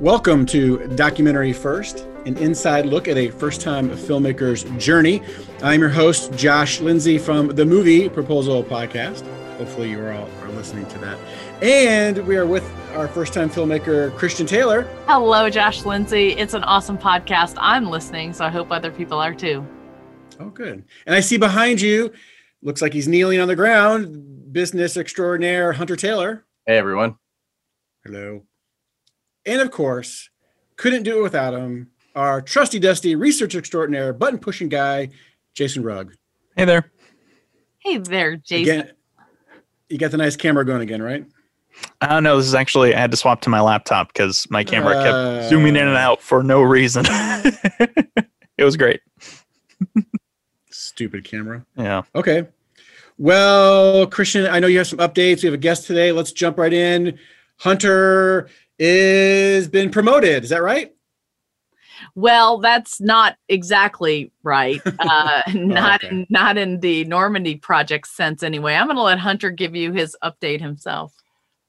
Welcome to Documentary First, an inside look at a first time filmmaker's journey. I'm your host, Josh Lindsay from the Movie Proposal Podcast. Hopefully, you are all are listening to that. And we are with our first time filmmaker, Christian Taylor. Hello, Josh Lindsay. It's an awesome podcast. I'm listening, so I hope other people are too. Oh, good. And I see behind you, looks like he's kneeling on the ground, business extraordinaire Hunter Taylor. Hey, everyone. Hello. And of course, couldn't do it without him, our trusty dusty research extraordinaire, button pushing guy, Jason Rugg. Hey there. Hey there, Jason. Again, you got the nice camera going again, right? I don't know. This is actually, I had to swap to my laptop because my camera Uh. kept zooming in and out for no reason. it was great. Stupid camera. Yeah. Okay. Well, Christian, I know you have some updates. We have a guest today. Let's jump right in. Hunter is been promoted. Is that right? Well, that's not exactly right. Uh, not okay. not in the Normandy project sense, anyway. I'm going to let Hunter give you his update himself.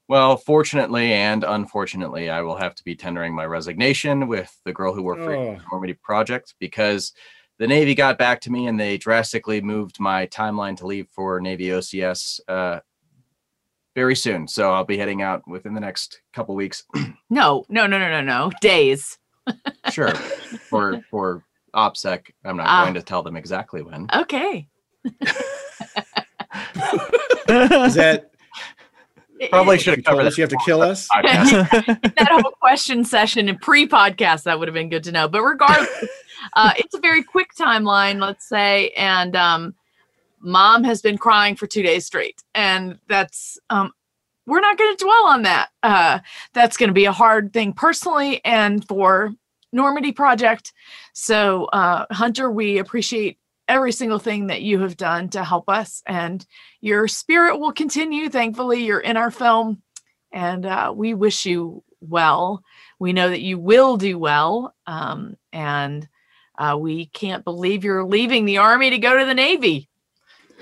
Well, fortunately and unfortunately, I will have to be tendering my resignation with the girl who worked for Oh. the Normandy Project because the Navy got back to me and they drastically moved my timeline to leave for Navy OCS uh, very soon. So I'll be heading out within the next couple weeks. No, no, no, no, no, no. Days. sure, for for OPSEC. I'm not Ah. going to tell them exactly when. Okay. Is that Probably should have told covered us you have to kill us? That whole question session and pre-podcast that would have been good to know but regardless uh, it's a very quick timeline let's say and um, mom has been crying for two days straight and that's um, we're not going to dwell on that uh, that's going to be a hard thing personally and for normandy project so uh, hunter we appreciate every single thing that you have done to help us and your spirit will continue thankfully you're in our film and uh, we wish you well. We know that you will do well, um, and uh, we can't believe you're leaving the army to go to the navy.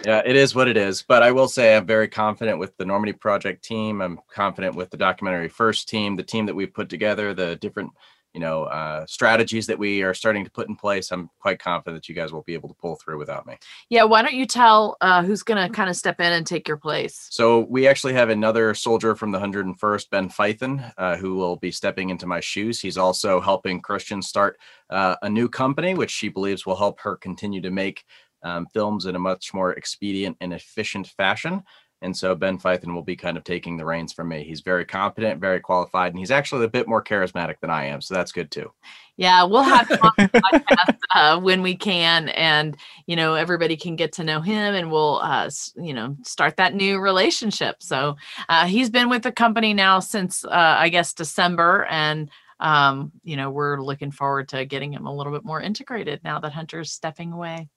Yeah, it is what it is. But I will say I'm very confident with the Normandy Project team. I'm confident with the documentary first team, the team that we've put together, the different, you know, uh, strategies that we are starting to put in place. I'm quite confident that you guys will be able to pull through without me. Yeah, why don't you tell uh, who's going to kind of step in and take your place? So we actually have another soldier from the 101st, Ben Fython, uh, who will be stepping into my shoes. He's also helping Christian start uh, a new company, which she believes will help her continue to make um, films in a much more expedient and efficient fashion. And so Ben Fython will be kind of taking the reins from me. He's very competent, very qualified, and he's actually a bit more charismatic than I am. So that's good too. Yeah, we'll have podcast uh, when we can, and you know everybody can get to know him, and we'll uh, you know start that new relationship. So uh, he's been with the company now since uh, I guess December, and um, you know we're looking forward to getting him a little bit more integrated now that Hunter's stepping away.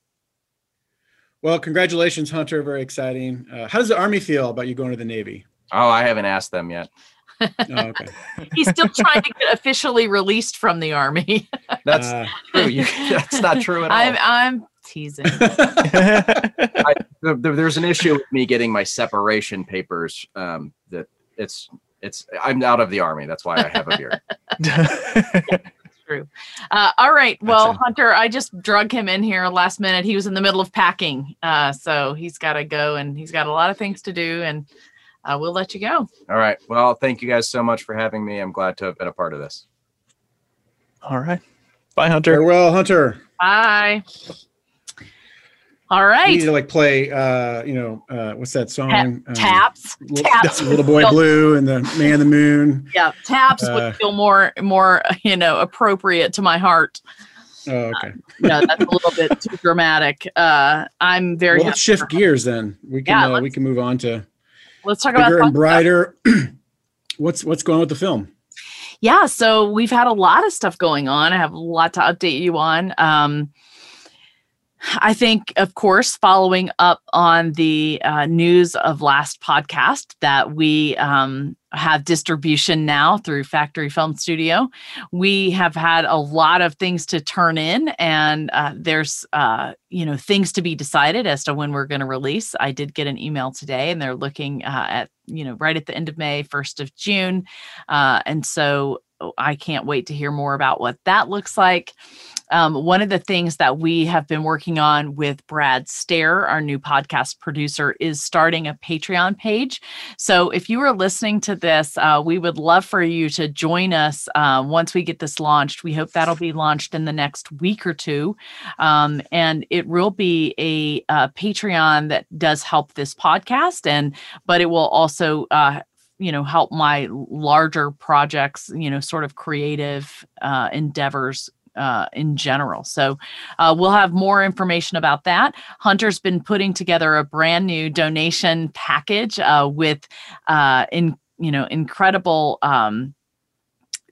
Well, congratulations, Hunter. Very exciting. Uh, how does the Army feel about you going to the Navy? Oh, I haven't asked them yet. Oh, okay. He's still trying to get officially released from the army. That's Uh, true. You, that's not true at all. I'm I'm teasing. there, there- there's an issue with me getting my separation papers. Um, that it's it's I'm out of the army. That's why I have a beard. True. Uh, all right. Well, Gotcha. Hunter, I just drug him in here last minute. He was in the middle of packing, uh, so he's got to go, and he's got a lot of things to do, and uh, we'll let you go. All right. Well, thank you guys so much for having me. I'm glad to have been a part of this. All right. Bye, Hunter. farewell, Hunter. Bye. All right. need to like play. Uh, you know, uh, what's that song? Um, Taps. Li- Taps. Little Boy Blue and the Man in the Moon. Yeah, taps Uh, would feel more more you know appropriate to my heart. Oh, okay. No, that's a little bit too dramatic. Uh, I'm very. Well, let's shift gears then. We can Yeah, uh, we can move on to Let's talk about bigger and brighter. what's what's going on with the film? yeah so we've had a lot of stuff going on i have a lot to update you on um I think, of course, following up on the uh, news of last podcast that we um, have distribution now through Factory Film Studio, we have had a lot of things to turn in, and uh, there's uh, you know things to be decided as to when we're going to release. I did get an email today, and they're looking uh, at you know right at the end of May, first of June, uh, and so I can't wait to hear more about what that looks like. Um, one of the things that we have been working on with Brad Stair, our new podcast producer, is starting a Patreon page. So if you are listening to this, uh, we would love for you to join us uh, once we get this launched. We hope that'll be launched in the next week or two. Um, and it will be a, a, Patreon that does help this podcast, and but it will also uh, you know help my larger projects you know sort of creative uh, endeavors uh, in general. So uh, we'll have more information about that. Hunter's been putting together a brand new donation package uh, with uh, in you know incredible. Um,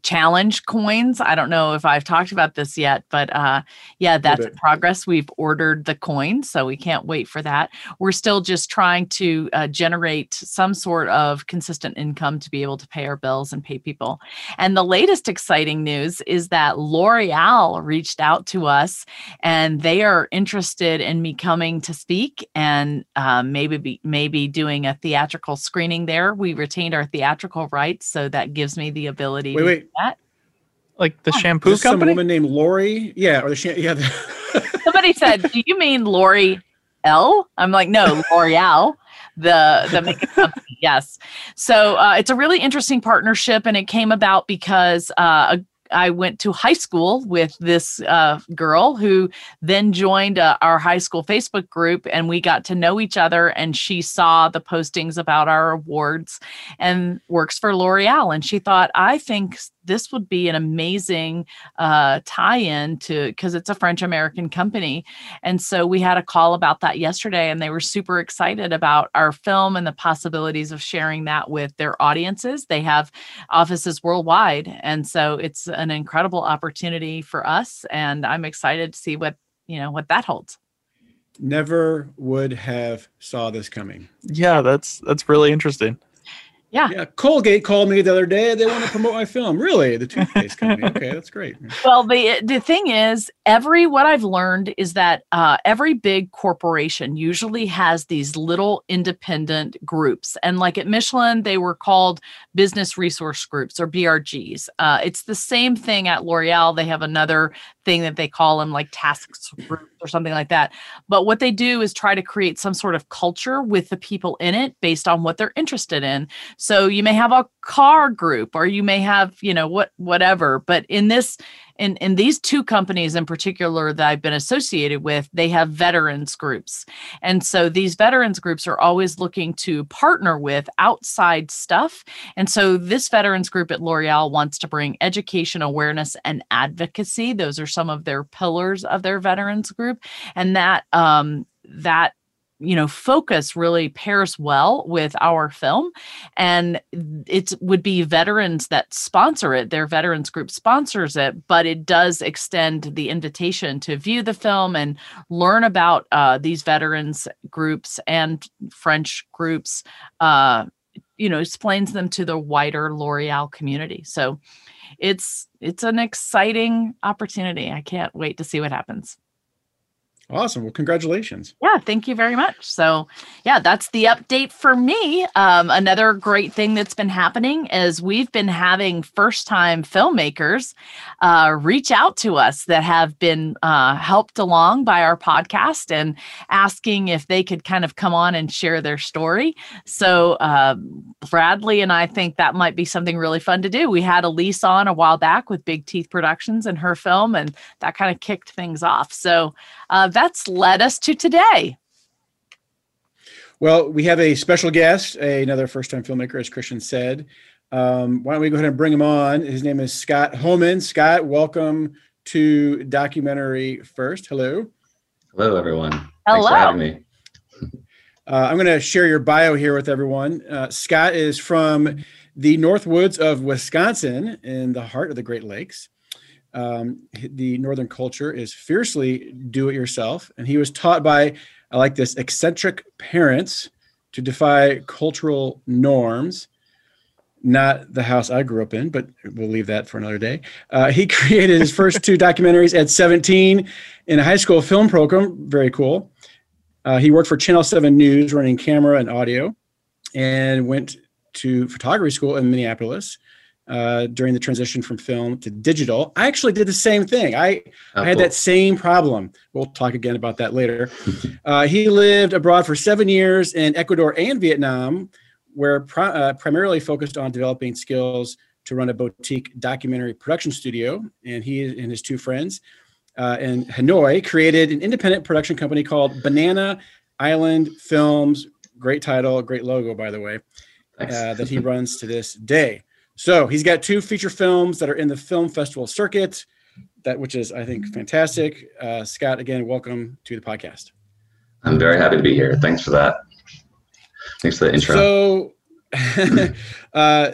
challenge coins. I don't know if I've talked about this yet, but uh, yeah, that's in progress. We've ordered the coins, so we can't wait for that. We're still just trying to uh, generate some sort of consistent income to be able to pay our bills and pay people. And the latest exciting news is that L'Oreal reached out to us, and they are interested in me coming to speak and uh, maybe be, maybe doing a theatrical screening there. We retained our theatrical rights, so that gives me the ability. Wait, wait that? Like the shampoo company? Some woman named Lori. Yeah, or the sh- yeah. The Somebody said, "Do you mean Lori L?" I'm like, "No, L'Oreal." the the makeup company. Yes. So uh, it's a really interesting partnership, and it came about because uh, a I went to high school with this uh, girl who then joined uh, our high school Facebook group, and we got to know each other. And she saw the postings about our awards and works for L'Oreal. And she thought, I think this would be an amazing uh, tie-in to because it's a French American company, and so we had a call about that yesterday, and they were super excited about our film and the possibilities of sharing that with their audiences. They have offices worldwide, and so it's an incredible opportunity for us, and I'm excited to see what you know what that holds. Never would have saw this coming. Yeah that's that's really interesting yeah. Yeah. Colgate called me the other day. They want to promote my film. Really? The toothpaste company. Okay, that's great. Well, the the thing is, every what I've learned is that uh, every big corporation usually has these little independent groups, and like at Michelin, they were called business resource groups or BRGs. Uh, it's the same thing at L'Oreal. They have another thing that they call them like tasks or something like that. But what they do is try to create some sort of culture with the people in it based on what they're interested in. So you may have a car group or you may have, you know, what whatever, but in this in in these two companies in particular that I've been associated with, they have veterans groups. And so these veterans groups are always looking to partner with outside stuff. And so this veterans group at L'Oreal wants to bring education, awareness, and advocacy. Those are some of their pillars of their veterans group. And that um, that you know focus really pairs well with our film and it would be veterans that sponsor it. Their veterans group sponsors it but it does extend the invitation to view the film and learn about uh, these veterans groups and french groups uh, you know explains them to the wider l'oreal community. So it's it's an exciting opportunity. I can't wait to see what happens Awesome. Well, congratulations. Yeah, thank you very much. So, yeah, that's the update for me. Um, another great thing that's been happening is we've been having first time filmmakers uh, reach out to us that have been uh, helped along by our podcast and asking if they could kind of come on and share their story. So, uh, Bradley and I think that might be something really fun to do. We had Elise on a while back with Big Teeth Productions and her film, and that kind of kicked things off. So, uh, that's led us to today. Well, we have a special guest, another first time filmmaker, as Christian said. Um, why don't we go ahead and bring him on? His name is Scott Homan. Scott, welcome to Documentary First. Hello. Hello, everyone. Hello. Thanks for having me. Uh, I'm going to share your bio here with everyone. Uh, Scott is from the North Woods of Wisconsin in the heart of the Great Lakes um, the Northern culture is fiercely do it yourself. And he was taught by, I like this, eccentric parents to defy cultural norms. Not the house I grew up in, but we'll leave that for another day. Uh, he created his first two documentaries at 17 in a high school film program. Very cool. Uh, he worked for Channel 7 News running camera and audio and went to photography school in Minneapolis uh, during the transition from film to digital. I actually did the same thing. I, Oh, I had cool. that same problem. We'll talk again about that later. uh, he lived abroad for seven years in Ecuador and Vietnam, where uh, primarily focused on developing skills to run a boutique documentary production studio. And he and his two friends uh, in Hanoi created an independent production company called Banana Island Films. Great title, great logo, by the way uh, that he runs to this day. So he's got two feature films that are in the film festival circuit, that which is I think fantastic. Uh, Scott, again, welcome to the podcast. I'm very happy to be here. Thanks for that. Thanks for the intro. So, uh,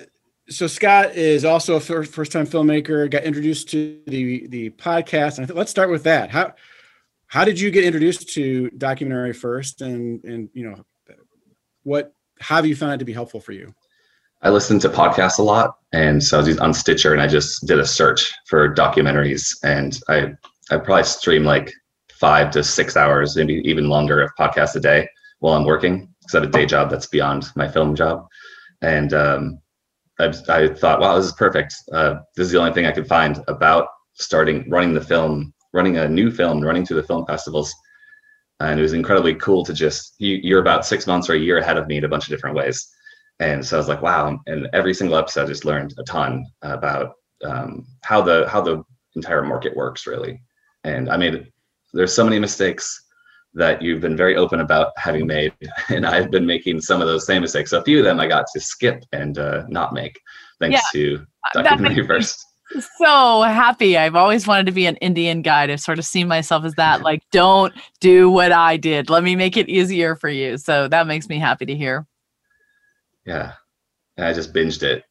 so Scott is also a fir- first-time filmmaker. Got introduced to the the podcast, and I thought, let's start with that. How how did you get introduced to documentary first, and and you know what how have you found it to be helpful for you? I listen to podcasts a lot, and so I was on Stitcher, and I just did a search for documentaries, and I I probably stream like five to six hours, maybe even longer of podcasts a day while I'm working because I have a day job that's beyond my film job, and um, I, I thought, wow, this is perfect. Uh, this is the only thing I could find about starting running the film, running a new film, running through the film festivals. And it was incredibly cool to just, you, you're about six months or a year ahead of me in a bunch of different ways. And so I was like, wow. And every single episode, I just learned a ton about um, how the how the entire market works, really. And I made there's so many mistakes that you've been very open about having made, and I've been making some of those same mistakes. So a few of them I got to skip and uh, not make, thanks to that documentary first. so happy. I've always wanted to be an Indian guide. I've sort of seen myself as that. Like, don't do what I did. Let me make it easier for you. So that makes me happy to hear. Yeah, and I just binged it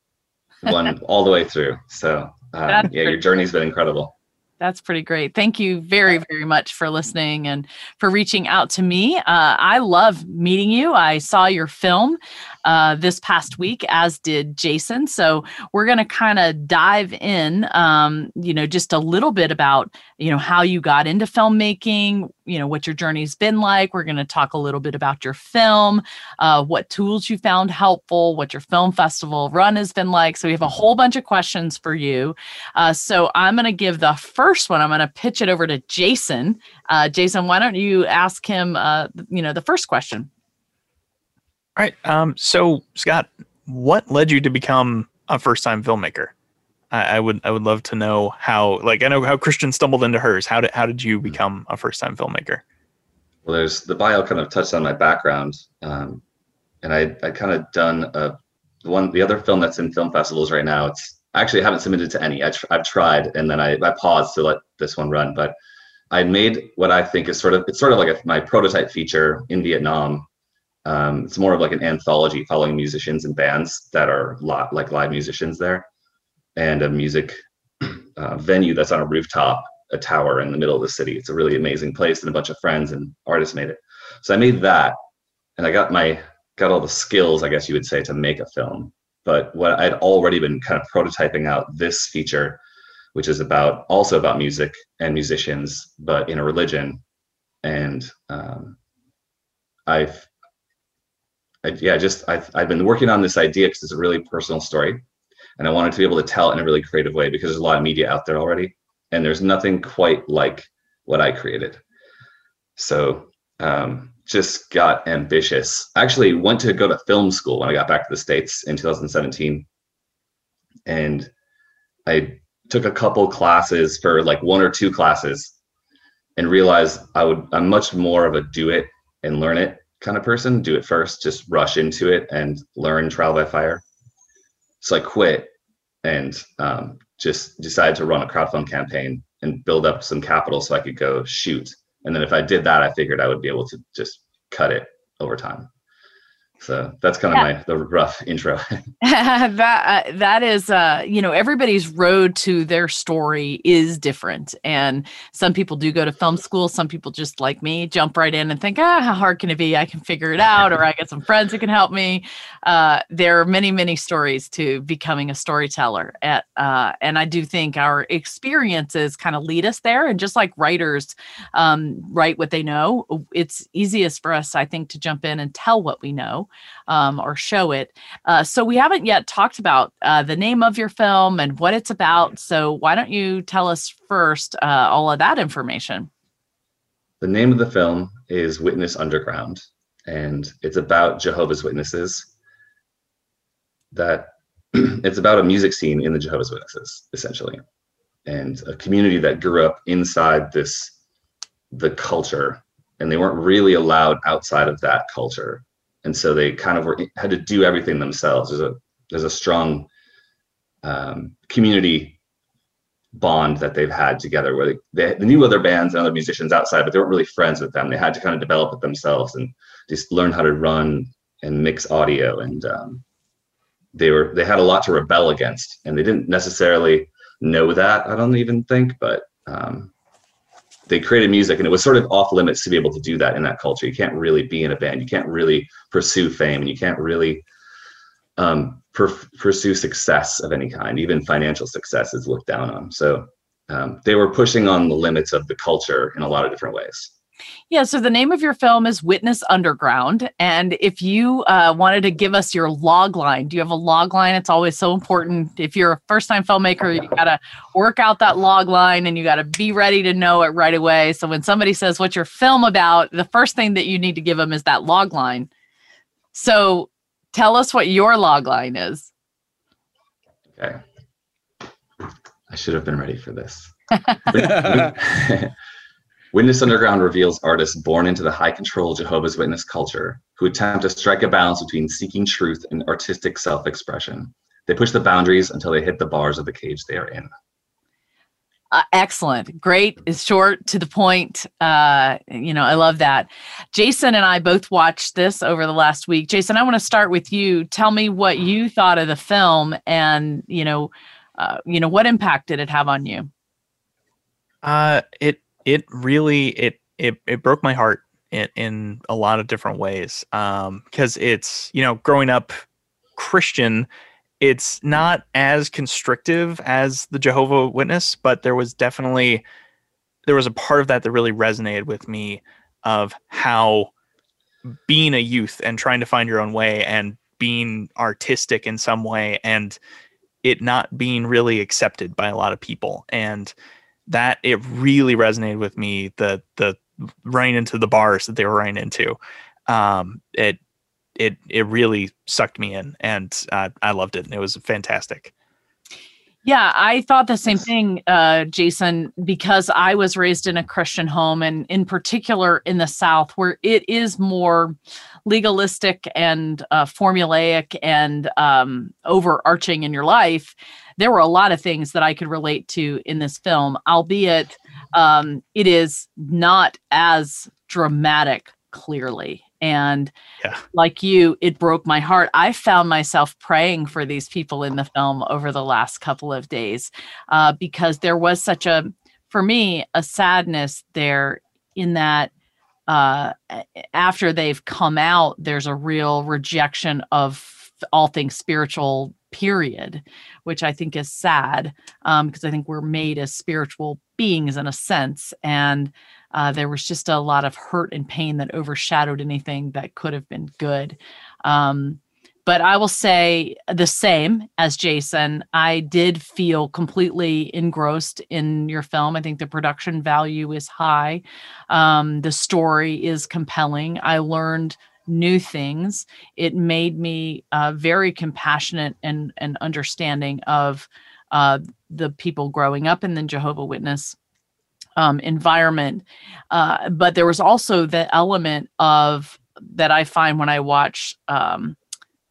one all the way through. So um, yeah, your journey's been incredible. That's pretty great. Thank you very, very much for listening and for reaching out to me. Uh, I love meeting you. I saw your film uh, this past week, as did Jason. So we're going to kind of dive in, um, you know, just a little bit about, you know, how you got into filmmaking, you know, what your journey's been like. We're going to talk a little bit about your film, uh, what tools you found helpful, what your film festival run has been like. So we have a whole bunch of questions for you. Uh, so I'm going to give the first one. I'm going to pitch it over to Jason. Uh, Jason, why don't you ask him, uh, you know, the first question? All right. Um, so Scott, what led you to become a first-time filmmaker? I, I would I would love to know how. Like I know how Christian stumbled into hers. How did how did you become a first-time filmmaker? Well, there's the bio kind of touched on my background, um, and I I kind of done a the one the other film that's in film festivals right now. It's I actually haven't submitted to any. I tr- I've tried, and then I I paused to let this one run, but I made what I think is sort of it's sort of like a, my prototype feature in Vietnam. Um, it's more of like an anthology following musicians and bands that are lot like live musicians there, and a music uh, venue that's on a rooftop a tower in the middle of the city. It's a really amazing place, and a bunch of friends and artists made it. So I made that, and I got my got all the skills, I guess you would say, to make a film. But what I'd already been kind of prototyping out this feature, which is about also about music and musicians, but in a religion. And um, I've, I, yeah, just I've I've been working on this idea because it's a really personal story, and I wanted to be able to tell it in a really creative way because there's a lot of media out there already and there's nothing quite like what I created. So um, just got ambitious. Actually, went to go to film school when I got back to the states in 2017, and I took a couple classes for like one or two classes, and realized I would I'm much more of a do it and learn it kind of person. Do it first, just rush into it and learn trial by fire. So I quit and um, just decided to run a crowdfund campaign and build up some capital so I could go shoot. And then if I did that, I figured I would be able to just cut it over time. So that's kind of my the rough intro. that uh, that is uh you know everybody's road to their story is different and some people do go to film school some people just like me jump right in and think ah how hard can it be? I can figure it out or i got some friends who can help me. Uh there are many many stories to becoming a storyteller at uh and i do think our experiences kind of lead us there and just like writers um write what they know it's easiest for us i think to jump in and tell what we know um, or show it. Uh, so we haven't yet talked about uh, the name of your film and what it's about. So why don't you tell us first uh, all of that information? The name of the film is Witness Underground, and it's about Jehovah's Witnesses. That it's about a music scene in the Jehovah's Witnesses, essentially, and a community that grew up inside this the culture, and they weren't really allowed outside of that culture, and so they kind of were had to do everything themselves. There's a there's a strong um, community bond that they've had together where they, they, knew other bands and other musicians outside but they weren't really friends with them. They had to kind of develop it themselves and just learn how to run and mix audio. And um, they were they had a lot to rebel against. And they didn't necessarily know that i don't even think but um, they created music and it was sort of off limits to be able to do that in that culture. You can't really be in a band. You can't really pursue fame and you can't really um, per- pursue success of any kind. Even financial success is looked down on. So um, they were pushing on the limits of the culture in a lot of different ways yeah, so the name of your film is Witness Underground. And if you uh, wanted to give us your log line, do you have a log line? It's always so important. If you're a first time filmmaker, you got to work out that log line and you got to be ready to know it right away. So when somebody says, What's your film about? the first thing that you need to give them is that log line. So tell us what your log line is. Okay. I should have been ready for this. Witness Underground reveals artists born into the high control Jehovah's Witness culture who attempt to strike a balance between seeking truth and artistic self expression. They push the boundaries until they hit the bars of the cage they are in. Uh, excellent. Great. Is short to the point. Uh, you know, I love that. Jason and I both watched this over the last week. Jason, I want to start with you. Tell me what you thought of the film and, you know, uh, you know, what impact did it have on you? Uh, it it really it it it broke my heart in, in a lot of different ways. Um, because it's you know growing up Christian, it's not as constrictive as the Jehovah Witness, but there was definitely there was a part of that that really resonated with me of how being a youth and trying to find your own way and being artistic in some way and it not being really accepted by a lot of people and that it really resonated with me the the running into the bars that they were running into um it it it really sucked me in and uh, i loved it and it was fantastic yeah, I thought the same thing, uh, Jason, because I was raised in a Christian home and in particular in the South, where it is more legalistic and uh, formulaic and um, overarching in your life. There were a lot of things that I could relate to in this film, albeit um, it is not as dramatic, clearly. And yeah. like you, it broke my heart. I found myself praying for these people in the film over the last couple of days uh, because there was such a, for me, a sadness there in that uh, after they've come out, there's a real rejection of all things spiritual period which i think is sad um, because i think we're made as spiritual beings in a sense and uh, there was just a lot of hurt and pain that overshadowed anything that could have been good. Um, but I will say the same as Jason. I did feel completely engrossed in your film. I think the production value is high. Um, the story is compelling. I learned new things. It made me uh, very compassionate and, and understanding of uh, the people growing up in the Jehovah Witness um, environment. Uh, but there was also the element of that I find when I watch um,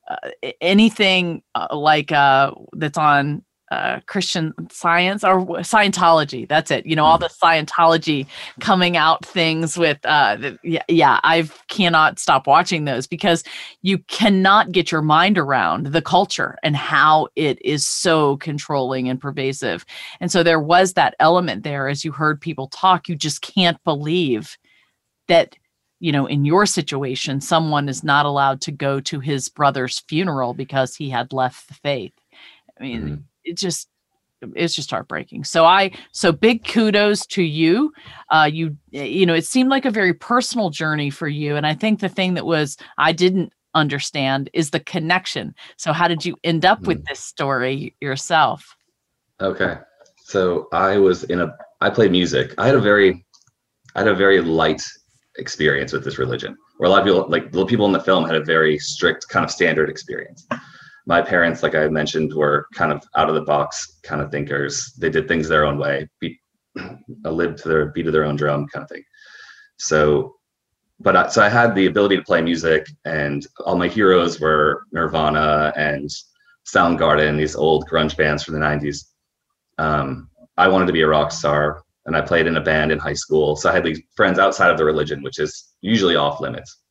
uh, anything uh, like uh, that's on uh, Christian science or Scientology. That's it. You know, all mm. the Scientology coming out things with, uh, the, yeah, yeah, I cannot stop watching those because you cannot get your mind around the culture and how it is so controlling and pervasive. And so there was that element there as you heard people talk. You just can't believe that you know, in your situation, someone is not allowed to go to his brother's funeral because he had left the faith. I mean, mm-hmm it just it's just heartbreaking. So I so big kudos to you. Uh you you know, it seemed like a very personal journey for you and I think the thing that was I didn't understand is the connection. So, how did you end up with Mm. this story yourself? Okay. So I was in a I played music. I had a very I had a very light experience with this religion. Where a lot of people like the people in the film had a very strict kind of standard experience. My parents, like I mentioned, were kind of out of the box kind of thinkers. They did things their own way, beat, live to their beat of their own drum kind of thing. So, but I, so I had the ability to play music, and all my heroes were Nirvana and Soundgarden, these old grunge bands from the '90s um, I wanted to be a rock star and I played in a band in high school. So I had these friends outside of the religion, which is usually off limits.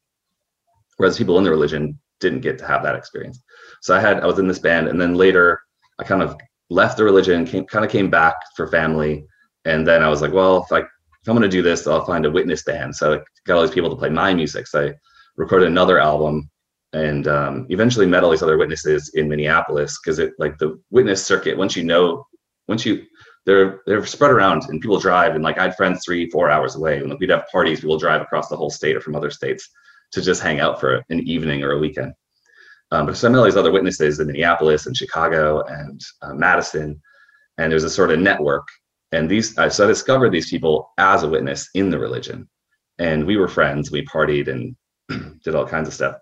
Whereas people in the religion didn't get to have that experience. So I had, I was in this band and then later I kind of left the religion, came, kind of came back for family. And then I was like, well, if I, if I'm going to do this, I'll find a witness band. So I got all these people to play my music. So I recorded another album and um, eventually met all these other witnesses in Minneapolis because it like the witness circuit, once you know once you they're they're spread around and people drive and like I had friends three four hours away and like, we'd have parties people drive across the whole state or from other states to just hang out for an evening or a weekend. Um, but so I met these other witnesses in Minneapolis and Chicago and uh, Madison, and there's a sort of network. And these uh, so I discovered these people as a witness in the religion, and we were friends. We partied and did all kinds of stuff,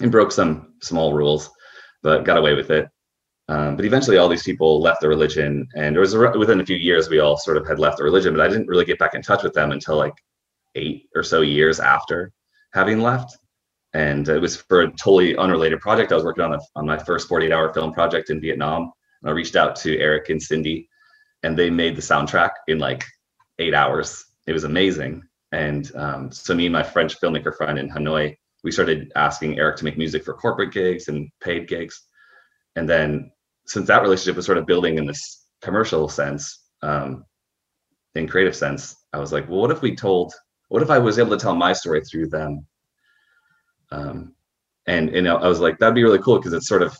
and broke some small rules, but got away with it. Um, but eventually, all these people left the religion, and it was within a few years we all sort of had left the religion. But I didn't really get back in touch with them until like eight or so years after having left. And it was for a totally unrelated project. I was working on a, on my first 48 hour film project in Vietnam. And I reached out to Eric and Cindy, and they made the soundtrack in like eight hours. It was amazing. And um, so me and my French filmmaker friend in Hanoi, we started asking Eric to make music for corporate gigs and paid gigs. And then since that relationship was sort of building in this commercial sense, um, in creative sense, I was like, well, what if we told, what if I was able to tell my story through them? Um, and know, I was like, that'd be really cool because it sort of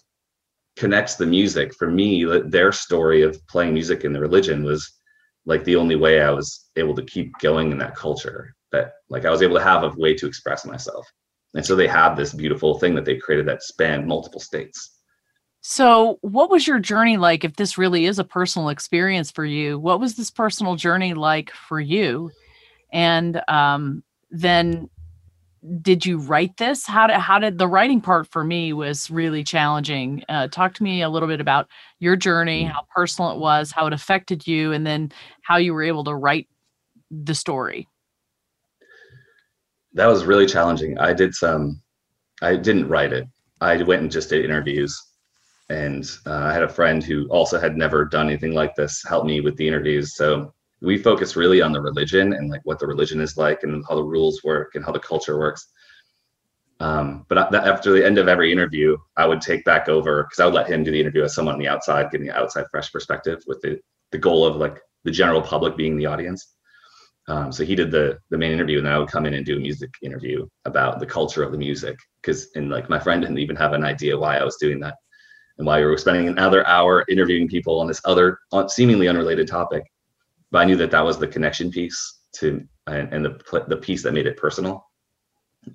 connects the music. For me, their story of playing music in the religion was like the only way I was able to keep going in that culture. That like I was able to have a way to express myself. And so they had this beautiful thing that they created that spanned multiple states. So, what was your journey like? If this really is a personal experience for you, what was this personal journey like for you? And um, then, did you write this? How did how did the writing part for me was really challenging? Uh, talk to me a little bit about your journey, how personal it was, how it affected you, and then how you were able to write the story. that was really challenging. I did some, I didn't write it. I went and just did interviews. And uh, I had a friend who also had never done anything like this help me with the interviews. So we focus really on the religion and like what the religion is like and how the rules work and how the culture works. Um, but after the end of every interview, I would take back over because I would let him do the interview as someone on the outside, getting an outside fresh perspective with the, the goal of like the general public being the audience. Um, so he did the the main interview, and then I would come in and do a music interview about the culture of the music. Because and like my friend didn't even have an idea why I was doing that, and why we were spending another hour interviewing people on this other seemingly unrelated topic. But I knew that that was the connection piece to and, and the the piece that made it personal.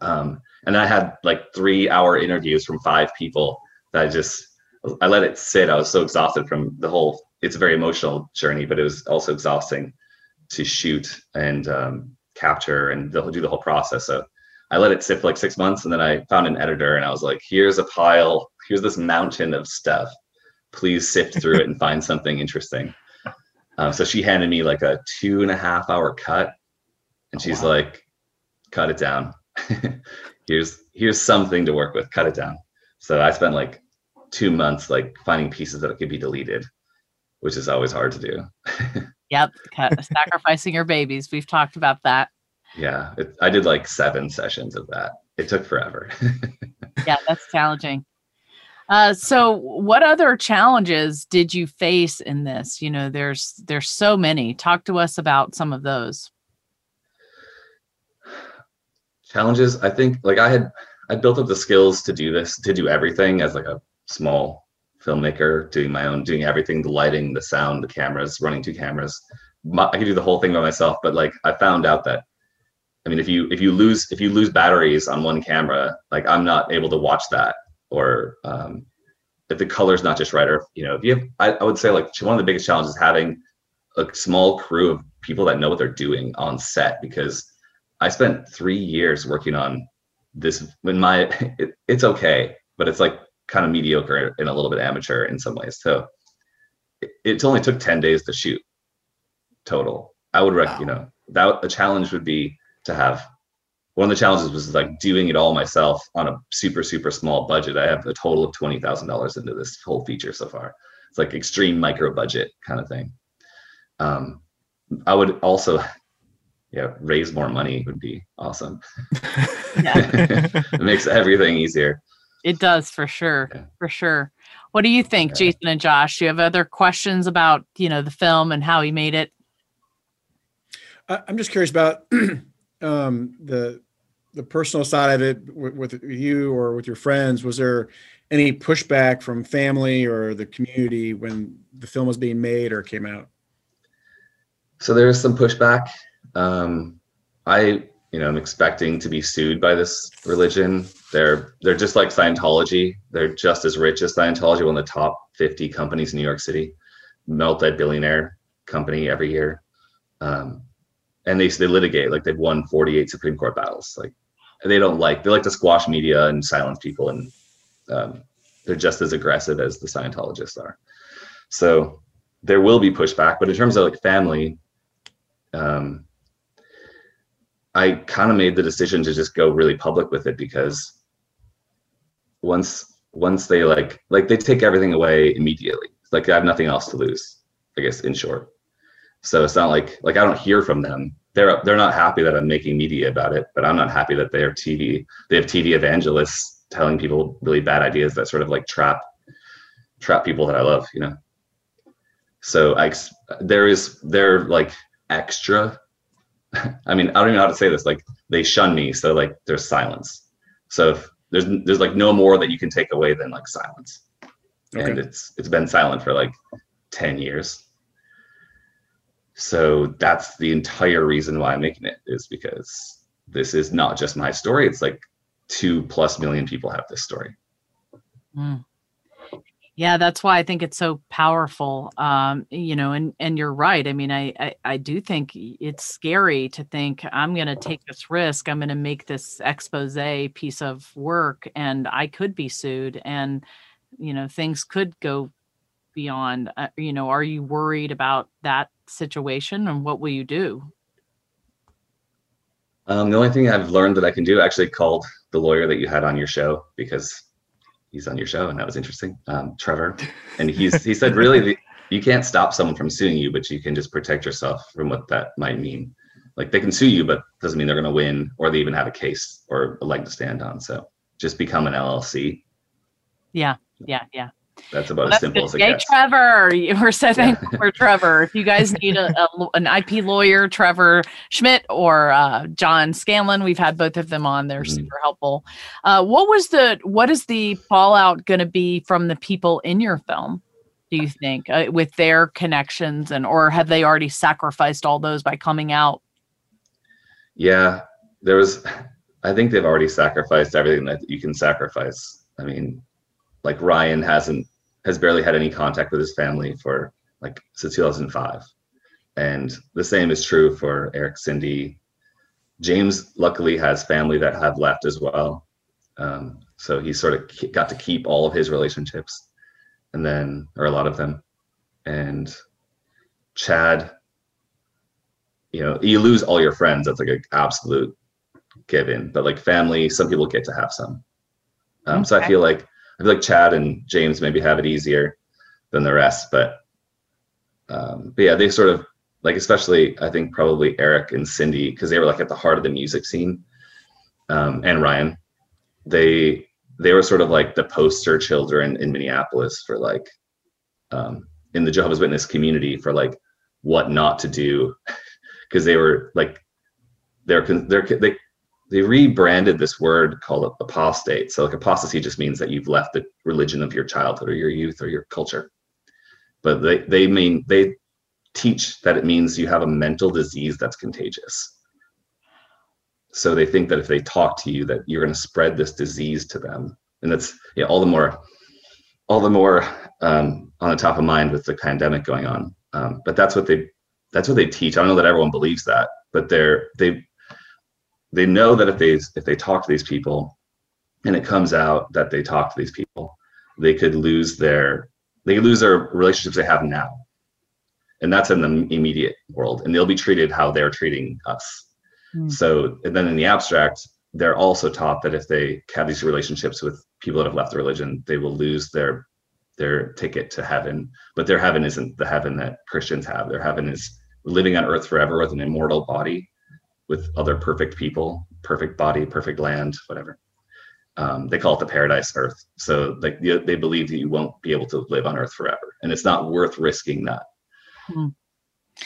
Um, and I had like three hour interviews from five people that I just I let it sit. I was so exhausted from the whole. It's a very emotional journey, but it was also exhausting to shoot and um, capture and do the whole process. So I let it sit for like six months, and then I found an editor, and I was like, "Here's a pile. Here's this mountain of stuff. Please sift through it and find something interesting." Um, so she handed me like a two and a half hour cut, and she's wow. like, "Cut it down. here's here's something to work with. Cut it down." So I spent like two months like finding pieces that could be deleted, which is always hard to do. Yep, cut, sacrificing your babies. We've talked about that. Yeah, it, I did like seven sessions of that. It took forever. yeah, that's challenging. Uh, so what other challenges did you face in this? You know, there's there's so many. Talk to us about some of those. Challenges, I think like I had I built up the skills to do this, to do everything as like a small filmmaker, doing my own, doing everything, the lighting, the sound, the cameras, running two cameras. My, I could do the whole thing by myself, but like I found out that I mean, if you if you lose if you lose batteries on one camera, like I'm not able to watch that, or um, if the color's not just right, or you know, if you have, I, I would say like one of the biggest challenges is having a small crew of people that know what they're doing on set because I spent three years working on this. When my it, it's okay, but it's like kind of mediocre and a little bit amateur in some ways. So it, it only took ten days to shoot total. I would rec- wow. you know that a challenge would be to have one of the challenges was like doing it all myself on a super super small budget. I have a total of $20000 into this whole feature so far. It's like extreme micro budget kind of thing. Um, i would also yeah raise more money would be awesome. It makes everything easier. It does for sure yeah. for sure. What do you think yeah. jason and josh? Do you have other questions about you know the film and how he made it? I'm just curious about um, the the personal side of it with, with, you or with your friends was there any pushback from family or the community when the film was being made or came out? So there's some pushback. Um, i you know i'm expecting to be sued by this religion. They're they're just like scientology. They're just as rich as scientology one of the top 50 companies in new york city. Multi-billionaire company every year. Um, and they they litigate like they've won 48 Supreme Court battles. Like they don't like they like to squash media and silence people, and um, they're just as aggressive as the Scientologists are. So there will be pushback, but in terms of like family, um, I kind of made the decision to just go really public with it because once once they like like they take everything away immediately. like I have nothing else to lose. I guess in short. So it's not like like I don't hear from them. They're they're not happy that I'm making media about it, but I'm not happy that they're TV. They have TV evangelists telling people really bad ideas that sort of like trap trap people that I love, you know. So I there is they're like extra. I mean, I don't even know how to say this. Like they shun me, so like there's silence. So if there's there's like no more that you can take away than like silence. Okay. And it's it's been silent for like 10 years so that's the entire reason why I'm making it is because this is not just my story. It's like two plus million people have this story. Mm. Yeah, that's why I think it's so powerful. Um, you know, and and you're right. I mean, I, I I do think it's scary to think I'm going to take this risk. I'm going to make this expose piece of work, and I could be sued, and you know, things could go beyond. Uh, you know, are you worried about that situation and what will you do? Um, the only thing I've learned that I can do actually called the lawyer that you had on your show because he's on your show and that was interesting, um, Trevor. And he's he said really the, you can't stop someone from suing you, but you can just protect yourself from what that might mean. Like they can sue you, but doesn't mean they're going to win or they even have a case or a leg to stand on. So just become an LLC. Yeah, yeah, yeah. That's about well, as simple as it gets. Trevor. We're thankful yeah. for Trevor. If you guys need a, a, an IP lawyer, Trevor Schmidt or uh, John Scanlon, we've had both of them on. They're mm-hmm. super helpful. Uh, what was the what is the fallout going to be from the people in your film? Do you think uh, with their connections and or have they already sacrificed all those by coming out? Yeah, there was. I think they've already sacrificed everything that you can sacrifice. I mean, like Ryan hasn't has barely had any contact with his family for like since 2005 and the same is true for eric cindy. James luckily has family that have left as well. Um, so he sort of got to keep all of his relationships and then or a lot of them. And chad you know you lose all your friends that's like an absolute given but like family some people get to have some. Um, okay. so i feel like Feel like Chad and James maybe have it easier than the rest, but um, but yeah, they sort of like especially I think probably Eric and Cindy because they were like at the heart of the music scene, um, and Ryan, they they were sort of like the poster children in Minneapolis for like um, in the Jehovah's Witness community for like what not to do because they were like they're they're they they rebranded this word called apostate. So like apostasy just means that you've left the religion of your childhood or your youth or your culture. But they they mean they teach that it means you have a mental disease that's contagious. so they think that if they talk to you that you're going to spread this disease to them and that's yeah all the more all the more um, on the top of mind with the pandemic going on um, but that's what they that's what they teach i don't know that everyone believes that but they're they they know that if they if they talk to these people and it comes out that they talk to these people they could lose their they lose their relationships they have now. And that's in the immediate world and they'll be treated how they're treating us. Mm. so and then in the abstract they're also taught that if they have these relationships with people that have left the religion they will lose their their ticket to heaven. But their heaven isn't the heaven that christians have. Their heaven is living on earth forever with an immortal body with other perfect people perfect body perfect land whatever um, they call it the paradise earth so like they believe that you won't be able to live on earth forever and it's not worth risking that Hmm.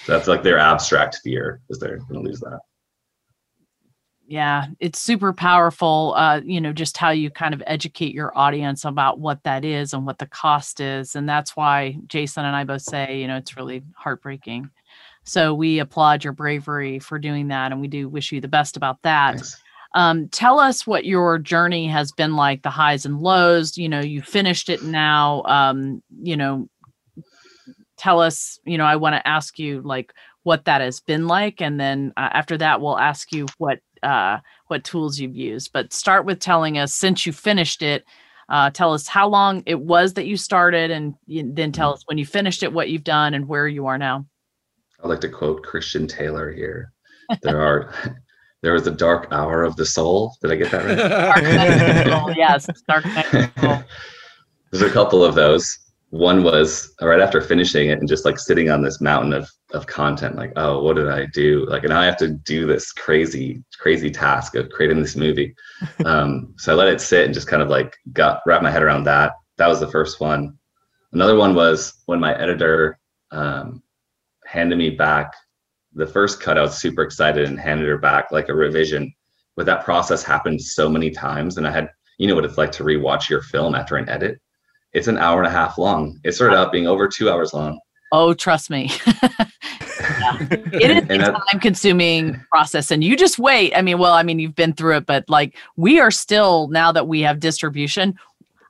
So that's like their abstract fear is they're going to lose that. Yeah, it's super powerful. Uh, you know, just how you kind of educate your audience about what that is and what the cost is. And that's why Jason and I both say, you know, it's really heartbreaking. So we applaud your bravery for doing that. And we do wish you the best about that. Um, tell us what your journey has been like, the highs and lows. You know, you finished it now. Um, you know, tell us you know i want to ask you like what that has been like and then uh, after that we'll ask you what uh, what tools you've used but start with telling us since you finished it uh, tell us how long it was that you started and then tell us when you finished it what you've done and where you are now i like to quote christian taylor here. There are there was a dark hour of the soul. Did i get that right? Yes dark there's a couple of those. One was right after finishing it and just like sitting on this mountain of of content like oh what did i do? Like and i have to do this crazy crazy task of creating this movie. Um so i let it sit and just kind of like got wrap my head around that. That was the first one. Another one was when my editor um handed me back the first cut i was super excited and handed her back like a revision but that process happened so many times and i had you know what it's like to rewatch your film after an edit it's an hour and a half long. It started out being over two hours long. Oh, trust me. It is a time consuming process. And you just wait. I mean, well, I mean, you've been through it, but like we are still, now that we have distribution,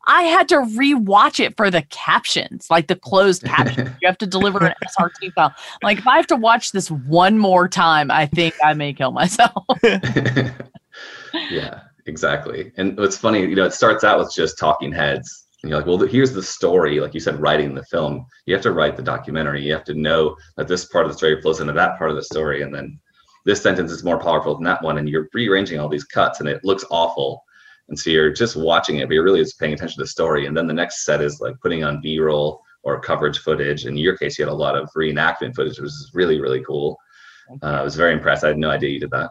I had to rewatch it for the captions, like the closed captions. you have to deliver an SRT file. Like if I have to watch this one more time, I think I may kill myself. yeah, exactly. And what's funny, you know, it starts out with just talking heads and you're like, well, here's the story. Like you said, writing the film, you have to write the documentary. You have to know that this part of the story flows into that part of the story. And then this sentence is more powerful than that one. And you're rearranging all these cuts and it looks awful. And so you're just watching it, but you're really just paying attention to the story. And then the next set is like putting on B roll or coverage footage. In your case, you had a lot of reenactment footage, which was really, really cool. Uh, I was very impressed. I had no idea you did that.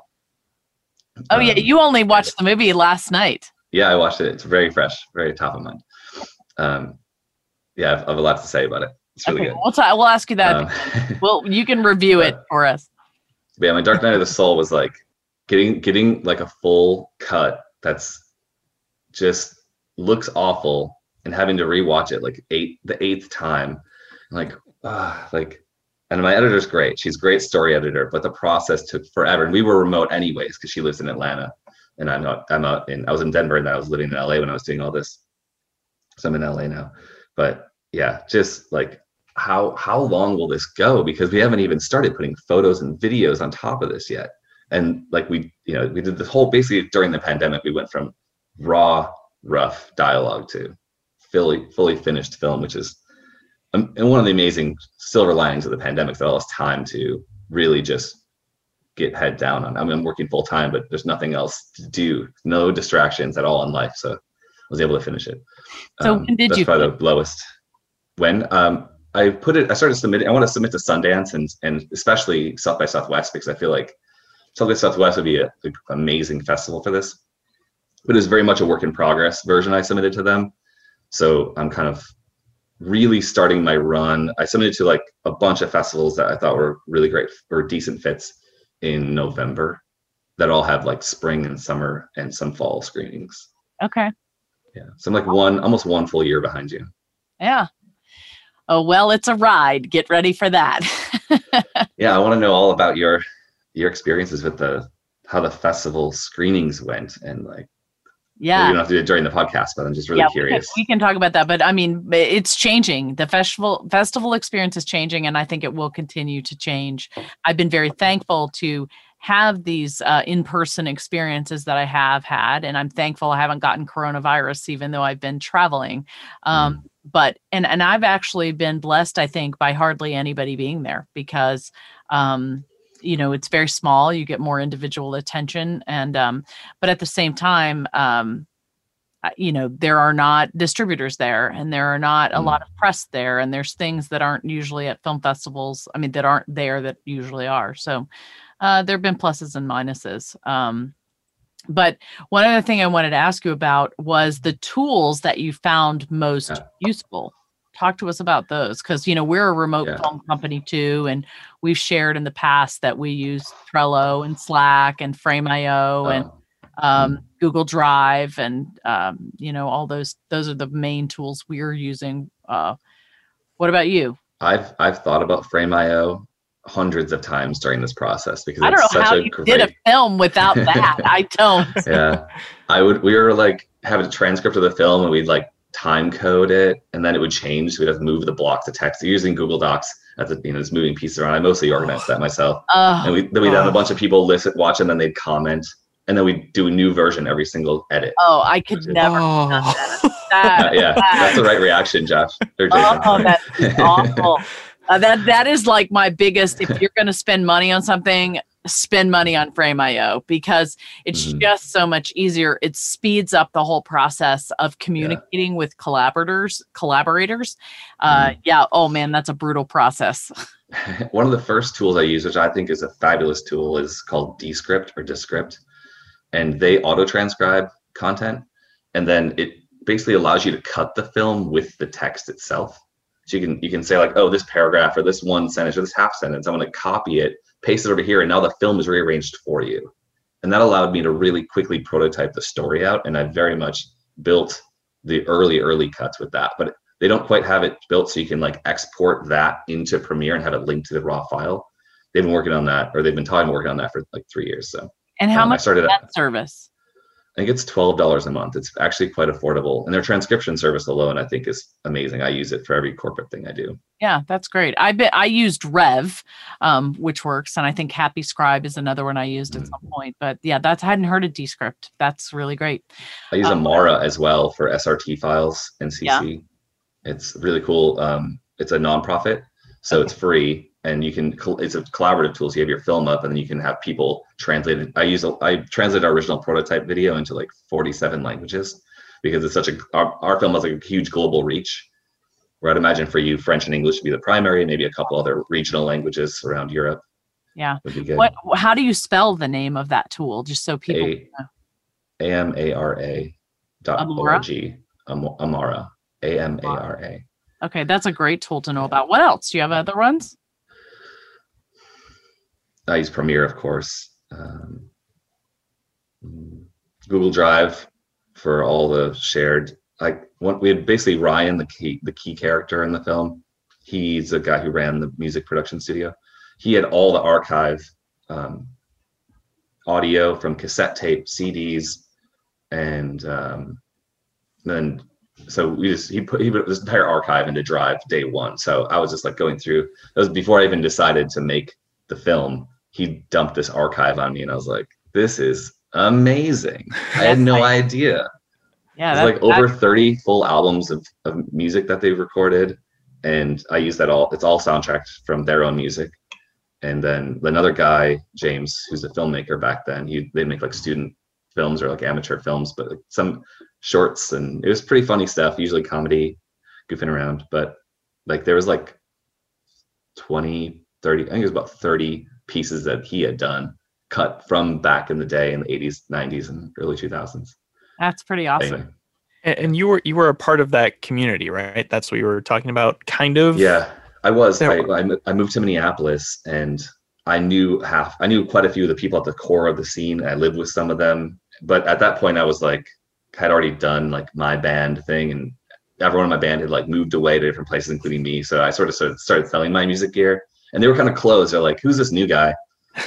Oh, um, yeah. You only watched the movie last night. Yeah, I watched it. It's very fresh, very top of mind um, yeah, I've, I've, a lot to say about it. It's really okay, good. We'll, t- we'll ask you that. Um, well, you can review it for us. Yeah, my Dark Night of the Soul was like getting getting like a full cut that's just looks awful and having to rewatch it like eight the eighth time like ah like and my editor's great she's a great story editor but the process took forever and we were remote anyways because she lives in atlanta and i'm not i'm out in i was in denver and i was living in la when i was doing all this so I'm in LA now. But yeah, just like how how long will this go? Because we haven't even started putting photos and videos on top of this yet. And like we, you know, we did this whole basically during the pandemic, we went from raw, rough dialogue to fully fully finished film, which is um, and one of the amazing silver linings of the pandemic that allows time to really just get head down on. I mean, I'm working full time, but there's nothing else to do, no distractions at all in life. So I was able to finish it. So um, when did that's you? Probably the lowest. When um, I put it, I started submitting. I want to submit to Sundance and and especially South by Southwest because I feel like South by Southwest would be an amazing festival for this. But it's very much a work in progress version I submitted to them. So I'm kind of really starting my run. I submitted to like a bunch of festivals that I thought were really great or decent fits in November that all have like spring and summer and some fall screenings. Okay. Yeah. So I'm like one, almost one full year behind you. Yeah. Oh, well, it's a ride. Get ready for that. yeah. I want to know all about your, your experiences with the, how the festival screenings went and like Yeah. you don't have to do it during the podcast, but I'm just really yeah, we can, curious. we can talk about that, but I mean, it's changing. The festival festival experience is changing, and I think it will continue to change. I've been very thankful to have these uh, in-person experiences that I have had, and I'm thankful I haven't gotten coronavirus, even though I've been traveling. Um, But and and I've actually been blessed, I think, by hardly anybody being there because. Um, you know it's very small you get more individual attention and um but at the same time um you know there are not distributors there and there are not a Mm. lot of press there and there's things that aren't usually at film festivals i mean that aren't there that usually are so uh, there have been pluses and minuses um, but one other thing i wanted to ask you about was the tools that you found most Yeah. useful talk to us about those because you know we're a remote Yeah. film company too and we've shared in the past that we use trello and slack and frame.io and Oh, um, Google Drive, and um, you know all those. Those are the main tools we're using. Uh, what about you? I've I've thought about Frame.io hundreds of times during this process because I don't it's know such how a you great did a film without that. I don't. yeah i would we were like having a transcript of the film and we'd like time code it and then it would change so we'd have to move the block of text using google docs as the you know just moving pieces around i mostly organized that myself and Uh, we then we'd have Oh. a bunch of people listen watch and then they'd comment and then we'd do a new version every single edit oh, I could never. Oh. That, Uh, yeah that's the right reaction josh or Jason. oh, that's awful. Uh, that that is like my biggest. If you're going to spend money on something, spend money on Frame.io because it's Mhm. just so much easier. It speeds up the whole process of communicating with collaborators. Collaborators. Uh, Mhm. Yeah. Oh man, that's a brutal process. one of the first tools I use, which I think is a fabulous tool, is called Descript or Descript, and they auto transcribe content, and then it basically allows you to cut the film with the text itself. So you can you can say like, oh, this paragraph or this one sentence or this half sentence, I'm going to copy it, paste it over here, and now the film is rearranged for you, and that allowed me to really quickly prototype the story out, and I very much built the early early cuts with that, but they don't quite have it built so you can like export that into Premiere and have it linked to the raw file. They've been working on that, or they've been talking working on that for like three years. So And how um, I much started. that service? Think it's twelve dollars a month. It's actually quite affordable, and their transcription service alone, I think, is amazing. I use it for every corporate thing I do. Yeah, that's great. I bet I used Rev, um, which works, and I think Happy Scribe is another one I used at Mm. some point. But yeah, that's I hadn't heard of Descript. That's really great. I use Um, Amara as well for SRT files and CC. Yeah. It's really cool. Um, it's a nonprofit, so it's free, and you can it's a collaborative tool. So you have your film up, and then you can have people translate it. I use. a- I translate our original prototype video into like 47 languages because it's such a. Our, our film has like a huge global reach. Where I'd imagine for you, French and English would be the primary, maybe a couple other regional languages around Europe Yeah. would be good. What? How do you spell the name of that tool? Just so people. A A M A R A dot Amara? R G Am- Amara A M A R A. Okay, that's a great tool to know about. What else? Do you have other ones? I use Premiere, of course. Um, Google Drive for all the shared. Like we had basically Ryan, the key, the key character in the film. He's the guy who ran the music production studio. He had all the archive um, audio from cassette tape, CDs, and um, then so we just he put he put this entire archive into Drive day one. So I was just like going through. That was before I even decided to make the film he dumped this archive on me and I was like, this is amazing. I had no nice. idea. Yeah, It's that- like over 30 full albums of, of music that they've recorded. And I use that all, it's all soundtracked from their own music. And then another guy, James, who's a filmmaker back then, he they make like student films or like amateur films, but like some shorts and it was pretty funny stuff, usually comedy, goofing around. But like there was like 20, 30, I think it was about 30 pieces that he had done cut from back in the day in the 80s, 90s, and early 2000s. that's pretty awesome. Anyway, And, and you were you were a part of that community, right? That's what you were talking about, kind of. yeah, I was. I, There- I, mo- I moved to Minneapolis and I knew half, I knew quite a few of the people at the core of the scene. I lived with some of them. But at that point, I was like, had already done like my band thing and everyone in my band had like moved away to different places, including me. So I sort of started, started selling my music gear and they were kind of closed. They're like, who's this new guy?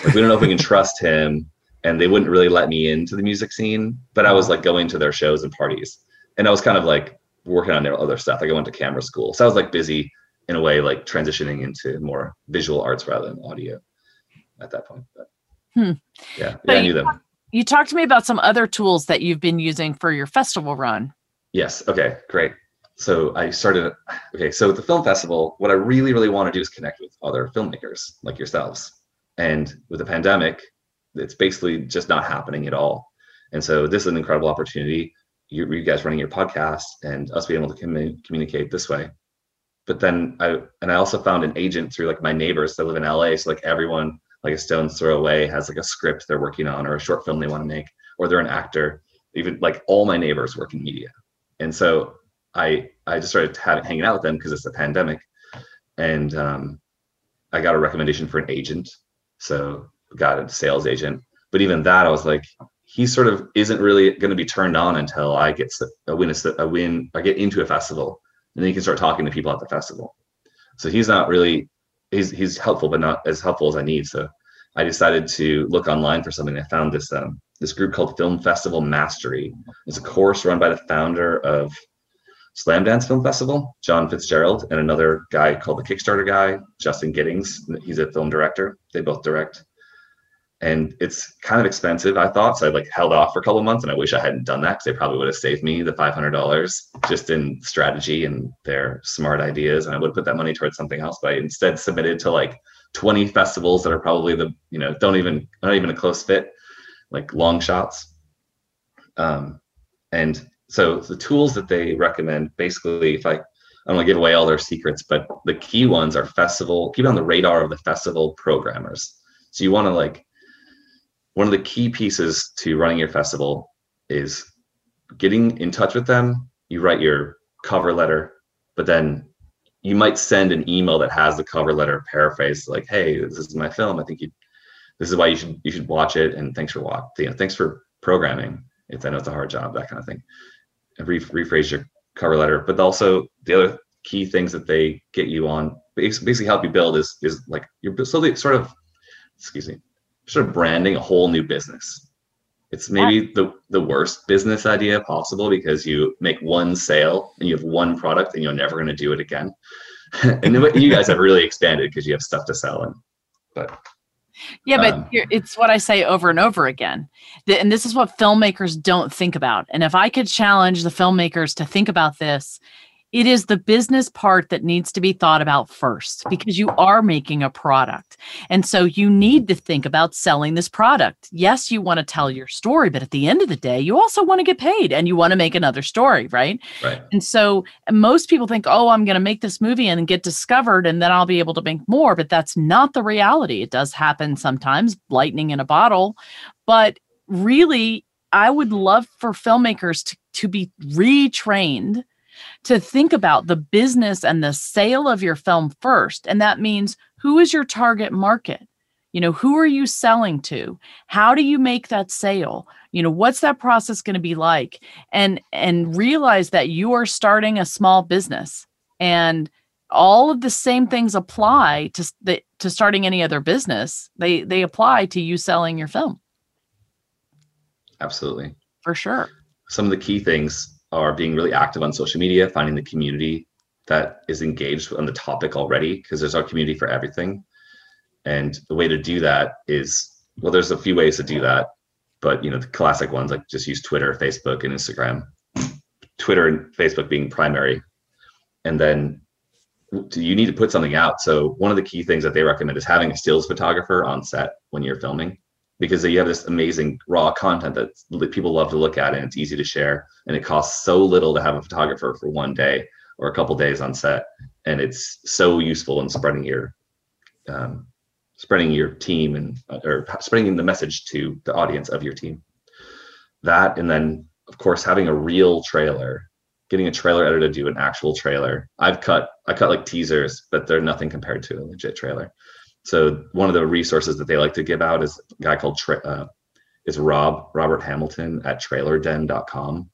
Like, we don't know if we can trust him. and they wouldn't really let me into the music scene, but I was like going to their shows and parties, and I was kind of like working on their other stuff. Like I went to camera school, so I was like busy in a way, like transitioning into more visual arts rather than audio at that point. But Hmm. yeah, So yeah, I knew them. You talked to me about some other tools that you've been using for your festival run. Yes. Okay. Great. So I started. Okay. So the film festival, what I really, really want to do is connect with other filmmakers like yourselves. And with the pandemic, it's basically just not happening at all. And so this is an incredible opportunity. You, you guys running your podcast and us being able to commu- communicate this way. But then I and I also found an agent through like my neighbors that live in LA. So like everyone, like a stone's throw away, has like a script they're working on or a short film they want to make, or they're an actor. Even like all my neighbors work in media and so I I just started having, hanging out with them because it's a pandemic, and um, I got a recommendation for an agent, so got a sales agent. But even that, I was like, he sort of isn't really going to be turned on until I get a win a, win I get into a festival, and then you can start talking to people at the festival. So he's not really he's he's helpful, but not as helpful as I need. So I decided to look online for something. I found this um, this group called Film Festival Mastery. It's a course run by the founder of Slamdance Film Festival, John Fitzgerald, and another guy called the Kickstarter guy, Justin Giddings. He's a film director. They both direct. And it's kind of expensive, I thought. So I like held off for a couple of months and I wish I hadn't done that because they probably would have saved me the $500 just in strategy and their smart ideas. And I would put that money towards something else. But I instead submitted to like 20 festivals that are probably the, you know, don't even, not even a close fit, like long shots. Um, and so the tools that they recommend basically if i i don't want to give away all their secrets but the key ones are festival keep it on the radar of the festival programmers. So you want to like one of the key pieces to running your festival is getting in touch with them. You write your cover letter but then you might send an email that has the cover letter paraphrase like hey this is my film. I think you this is why you should you should watch it and thanks for watch you know, thanks for programming. It's i know it's a hard job that kind of thing re- rephrase your cover letter. But also the other key things that they get you on basically help you build is is like you're slowly sort of excuse me sort of branding a whole new business. It's maybe the the worst business idea possible because you make one sale and you have one product and you're never going to do it again. And then you guys have really expanded because you have stuff to sell and but Yeah, but Um, it's what I say over and over again. And this is what filmmakers don't think about. And if I could challenge the filmmakers to think about this, it is the business part that needs to be thought about first because you are making a product. And so you need to think about selling this product. Yes, you want to tell your story, but at the end of the day, you also want to get paid and you want to make another story, right? right And so most people think, oh, I'm going to make this movie and get discovered and then I'll be able to make more. But that's not the reality. It does happen sometimes, lightning in a bottle. But really, I would love for filmmakers to, to be retrained to think about the business and the sale of your film first. And that means who is your target market? You know, who are you selling to? How do you make that sale? You know, what's that process going to be like? And and realize that you are starting a small business and all of the same things apply to the, to starting any other business. They they apply to you selling your film absolutely for sure. some of the key things are being really active on social media, finding the community that is engaged on the topic already, because there's our community for everything. And the way to do that is, well, there's a few ways to do that, but you know, the classic ones like just use Twitter, Facebook, and Instagram. Twitter and Facebook being primary, and then you need to put something out. So one of the key things that they recommend is having a stills photographer on set when you're filming because you have this amazing raw content that people love to look at and it's easy to share. And it costs so little to have a photographer for one day or a couple days on set. And it's so useful in spreading your um, spreading your team and or spreading the message to the audience of your team. That and then of course having a real trailer getting a trailer editor to do an actual trailer. I've cut i cut like teasers but they're nothing compared to a legit trailer so one of the resources that they like to give out is a guy called Tra- uh, is Rob Robert Hamilton at trailerden.com.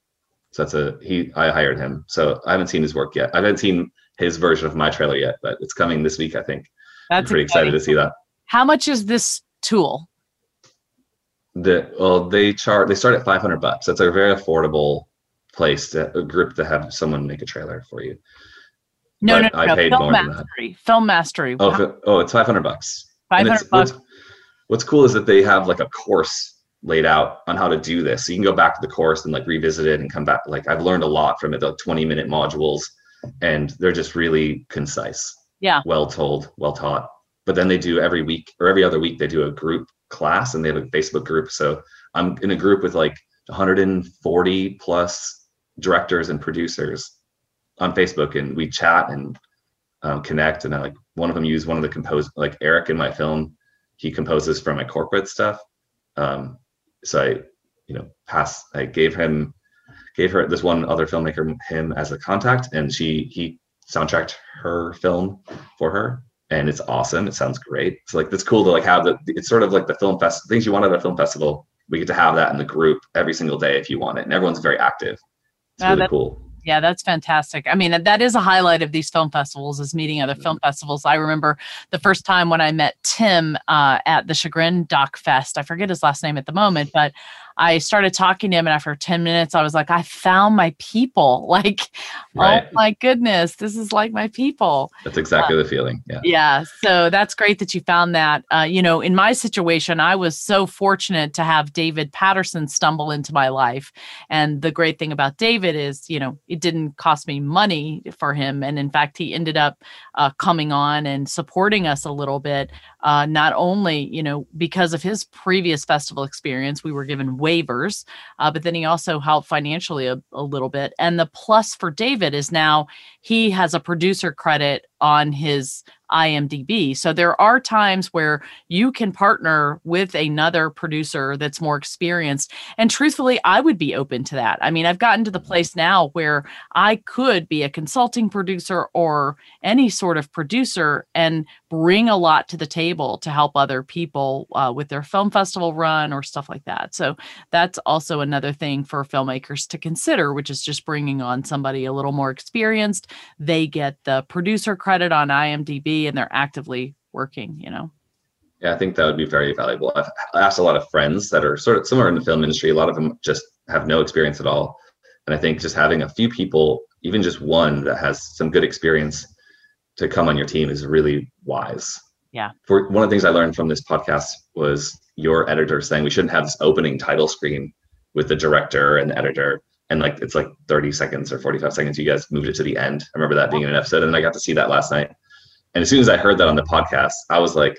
So that's a he I hired him. So I haven't seen his work yet. I haven't seen his version of my trailer yet, but it's coming this week, I think. I'm That's pretty excited to see that. How much is this tool? The well, they chart. They start at 500 bucks. That's a very affordable place to a group to have someone make a trailer for you. No, But no, I no. paid Film more than that. mastery. Film mastery. Oh, fi- oh, it's 500 bucks. 500 bucks. What's, what's cool is that they have like a course laid out on how to do this. So you can go back to the course and like revisit it and come back. Like I've learned a lot from it, the 20 minute modules, and they're just really concise. Yeah. Well told, well taught. But then they do every week or every other week, they do a group class and they have a Facebook group. So I'm in a group with like 140 plus directors and producers on Facebook and we chat and um, connect. And I like one of them used one of the compose like Eric in my film, he composes for my corporate stuff. Um, so I, you know, pass, I gave him, gave her this one other filmmaker him as a contact and she, he soundtracked her film for her and it's awesome. It sounds great. So like, it's cool to like have the, it's sort of like the film fest things you want at a film festival. We get to have that in the group every single day if you want it. And everyone's very active. It's Ah, really cool. Yeah, that's fantastic. I mean, that is a highlight of these film festivals is meeting other film festivals. I remember the first time when I met Tim uh, at the Chagrin Doc Fest. I forget his last name at the moment, but I started talking to him, and after 10 minutes, I was like, I found my people. Like, Right. oh my goodness, this is like my people. That's exactly the feeling. Yeah. Yeah, so that's great that you found that. Uh, you know, in my situation, I was so fortunate to have David Patterson stumble into my life. And the great thing about David is, you know, it didn't cost me money for him. And in fact, he ended up uh, coming on and supporting us a little bit. Uh, not only, you know, because of his previous festival experience, we were given waivers, uh, but then he also helped financially a, a little bit. And the plus for David is now he has a producer credit on his IMDb. So there are times where you can partner with another producer that's more experienced. And truthfully, I would be open to that. I mean, I've gotten to the place now where I could be a consulting producer or any sort of producer and bring a lot to the table to help other people uh, with their film festival run or stuff like that. So that's also another thing for filmmakers to consider, which is just bringing on somebody a little more experienced. They get the producer credit on IMDb and they're actively working, you know. Yeah, I think that would be very valuable. I've asked a lot of friends that are sort of similar in the film industry. A lot of them just have no experience at all. And I think just having a few people, even just one that has some good experience to come on your team is really wise. Yeah. For one of the things I learned from this podcast was your editor saying we shouldn't have this opening title screen with the director and the editor. And like it's like 30 seconds or 45 seconds. You guys moved it to the end. I remember that being in an episode, and I got to see that last night. And as soon as I heard that on the podcast, I was like,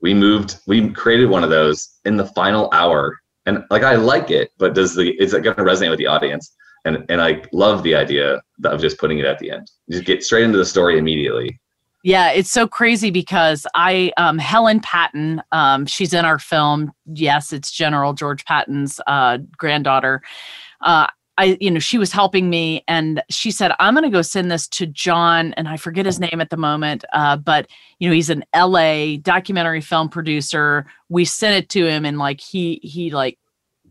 we moved we created one of those in the final hour and like i like it but does the is it going to resonate with the audience and and i love the idea of just putting it at the end just get straight into the story immediately Yeah, it's so crazy because I, um, Helen Patton, um, she's in our film. Yes, it's General George Patton's uh, granddaughter. Uh, I, you know, she was helping me, and she said, "I'm going to go send this to John," and I forget his name at the moment, uh, but you know, he's an L.A. documentary film producer. We sent it to him, and like he, he like,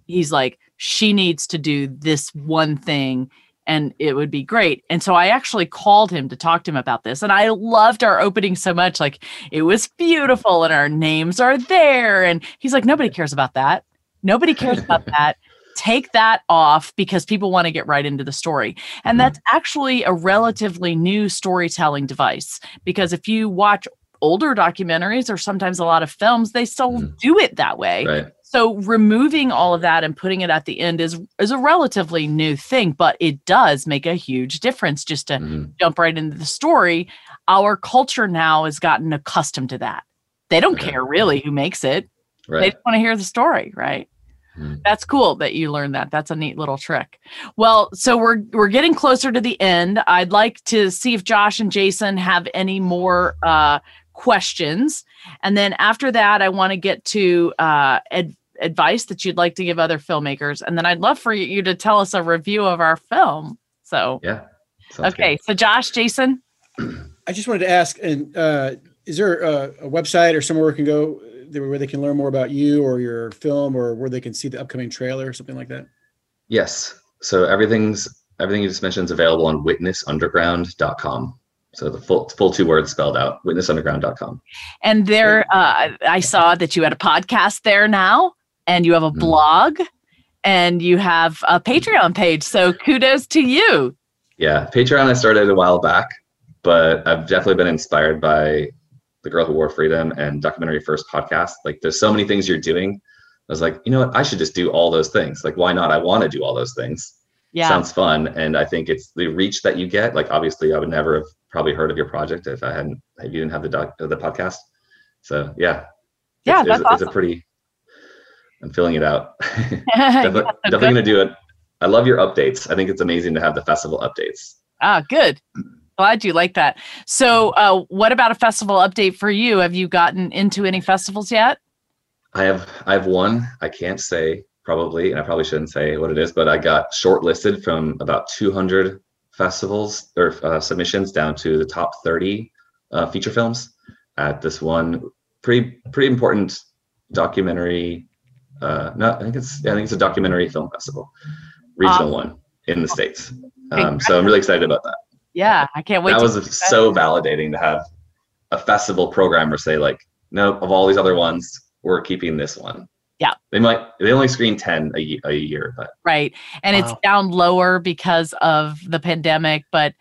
he's like, she needs to do this one thing and it would be great. And so I actually called him to talk to him about this. And I loved our opening so much. Like it was beautiful and our names are there. And he's like, nobody cares about that. Nobody cares about that. Take that off because people want to get right into the story. And that's actually a relatively new storytelling device because if you watch older documentaries or sometimes a lot of films, they still Mhm. do it that way. right So removing all of that and putting it at the end is is a relatively new thing, but it does make a huge difference just to Mhm. jump right into the story. Our culture now has gotten accustomed to that. They don't Okay. care really who makes it. They just want to hear the story, right? Mhm. That's cool that you learned that. That's a neat little trick. Well, so we're we're getting closer to the end. I'd like to see if Josh and Jason have any more uh, questions, and then after that, I want to get to uh, ad- advice that you'd like to give other filmmakers, and then I'd love for you to tell us a review of our film. So, yeah Sounds good. okay, so Josh, Jason, I just wanted to ask, and uh, is there a, a website or somewhere we can go there where they can learn more about you or your film, or where they can see the upcoming trailer or something like that? yes so everything's everything you just mentioned is available on witnessunderground.com so the full full two words spelled out witnessunderground.com and there, uh, I saw that you had a podcast there now. and you have a Mhm. blog and you have a Patreon page. So kudos to you. Yeah, Patreon I started a while back, but I've definitely been inspired by the Girl Who Wore Freedom and Documentary First podcast. Like, there's so many things you're doing. I was like, you know what? I should just do all those things. Like, why not? I want to do all those things. Yeah. Sounds fun, and I think it's the reach that you get. Like, obviously, I would never have probably heard of your project if I hadn't, if you didn't have the doc, the podcast. So yeah, Yeah, it's, that's it's, it's a pretty. I'm filling it out. Definitely definitely gonna do it. I love your updates. I think it's amazing to have the festival updates. Ah, good. Glad you like that. So, uh, what about a festival update for you? Have you gotten into any festivals yet? I have I have one. I can't say probably, and I probably shouldn't say what it is, but I got shortlisted from about 200 festivals or uh, submissions down to the top 30 uh, feature films at this one pretty pretty important documentary. Uh, no, I think it's I think it's a documentary film festival, regional one in the states. Um, so I'm really excited about that. Yeah, I can't wait. that to was see that. so validating to have a festival programmer say like, no, of all these other ones, we're keeping this one. Yeah. They might they only screen 10 a, a year, but right and it's down lower because of the pandemic but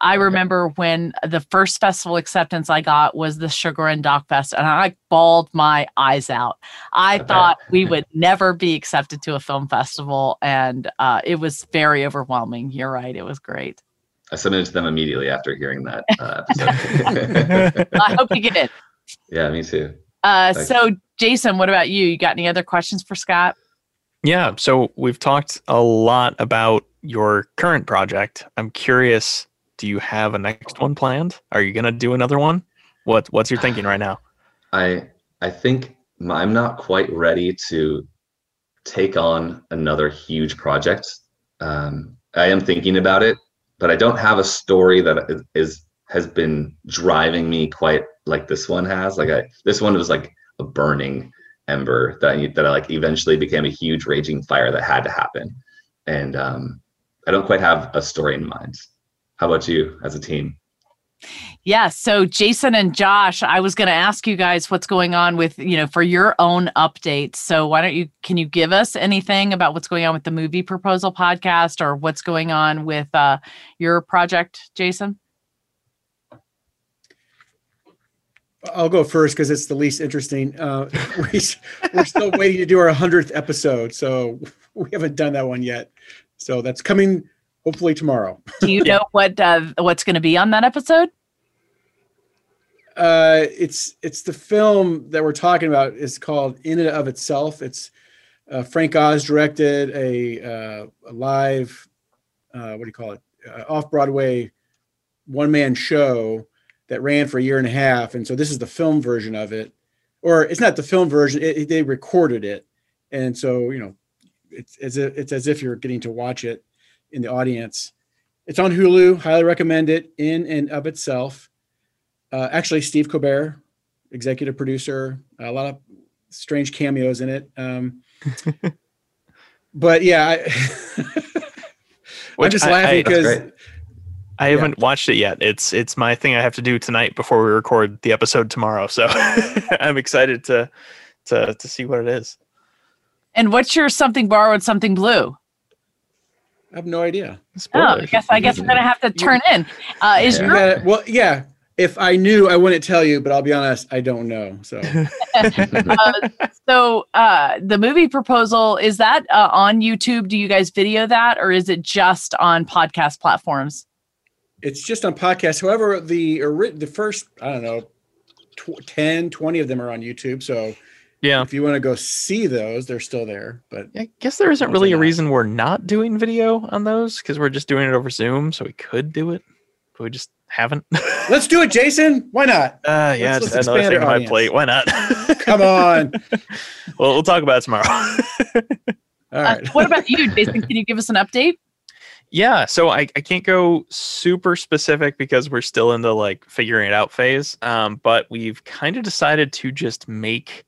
i remember when the first festival acceptance i got was the Chagrin doc fest and i bawled my eyes out i bet. thought we would never be accepted to a film festival and uh, it was very overwhelming you're right it was great I submitted to them immediately after hearing that uh, episode. i hope you get it yeah, me too. uh, so jason what about you you got any other questions for scott Yeah, so we've talked a lot about your current project. I'm curious, do you have a next one planned? Are you going to do another one? What what's your thinking right now? I I think I'm not quite ready to take on another huge project. Um, I am thinking about it, but I don't have a story that is, has been driving me quite like this one has. Like I, this one was like a burning ember that I, that I like eventually became a huge raging fire that had to happen, and um, I don't quite have a story in mind. How about you as a team? Yeah. So Jason and Josh, I was going to ask you guys what's going on with, you know, for your own updates. So why don't you, can you give us anything about what's going on with the movie proposal podcast or what's going on with uh, your project, Jason? I'll go first because it's the least interesting. Uh, we, we're still waiting to do our 100th episode. So we haven't done that one yet. So that's coming hopefully tomorrow. Do you Yeah. know what uh, what's going to be on that episode? Uh, it's it's the film that we're talking about. It's called In and of Itself. It's uh, Frank Oz directed a, uh, a live, uh, what do you call it, uh, off Broadway one man show that ran for a year and a half. And so this is the film version of it, or it's not the film version. It, it- they recorded it, and so you know, it's as if, it's as if you're getting to watch it in the audience. It's on Hulu. Highly recommend it. In and of itself. Uh, actually, Steve Colbert, executive producer, a lot of strange cameos in it. Um, but yeah, I, I'm just I- laughing because. I haven't watched it yet. It's it's my thing I have to do tonight before we record the episode tomorrow. So I'm excited to to to see what it is. And what's your something borrowed, something blue? I have no idea. Oh, I guess I guess I'm going to have to turn in. Uh, is Yeah. Your gotta- well, yeah. If I knew, I wouldn't tell you. But I'll be honest, I don't know. So uh, so uh, the movie proposal is that uh, on YouTube? Do you guys video that, or is it just on podcast platforms? it's just on podcast. However, the the first I don't know, tw- 10, 20 of them are on YouTube. So Yeah. if you want to go see those, they're still there. But I guess there isn't really a reason we're not doing video on those because we're just doing it over Zoom. So we could do it, but we just haven't. let's do it, Jason. Why not? Uh, yeah, Let's- it's let's another thing on my plate. Why not? Come on. well, we'll talk about it tomorrow. All Uh, what about you, Jason? Can you give us an update? yeah, so I, I can't go super specific because we're still in the like figuring it out phase. Um, but we've kind of decided to just make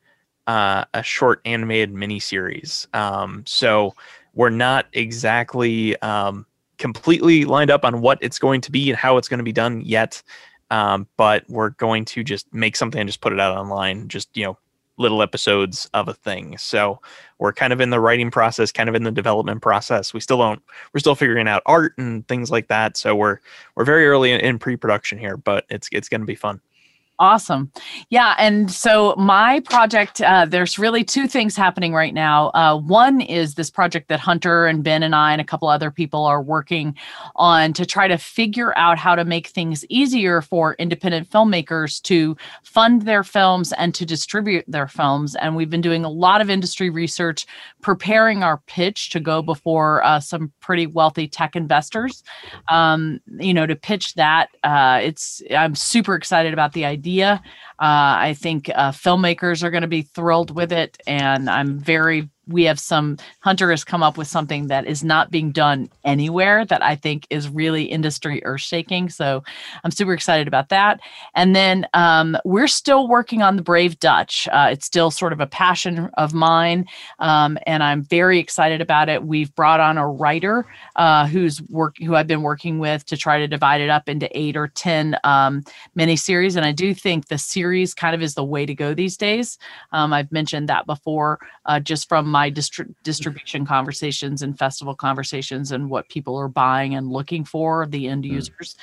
uh, a short animated miniseries. Um, so we're not exactly um, completely lined up on what it's going to be and how it's going to be done yet. Um, but we're going to just make something and just put it out online. Just you know, little episodes of a thing. So we're kind of in the writing process, kind of in the development process. We still don't we're still figuring out art and things like that. So we're we're very early in, in pre-production here, but it's it's going to be fun. Awesome. Yeah. And so my project, uh, there's really two things happening right now. Uh, one is this project that Hunter and Ben and I and a couple other people are working on to try to figure out how to make things easier for independent filmmakers to fund their films and to distribute their films. And we've been doing a lot of industry research, preparing our pitch to go before uh, some pretty wealthy tech investors. Um, you know, to pitch that, uh, it's, I'm super excited about the idea idea. Uh, I think uh, filmmakers are going to be thrilled with it, and I'm very we have some hunter has come up with something that is not being done anywhere that i think is really industry earth shaking so i'm super excited about that. And then um, we're still working on the brave dutch. Uh, it's still sort of a passion of mine um, and i'm very excited about it. We've brought on a writer uh, who's work who i've been working with to try to divide it up into eight or ten um, miniseries. And i do think the series kind of is the way to go these days. Um, i've mentioned that before uh, just from my distri- distribution conversations and festival conversations and what people are buying and looking for the end hmm. users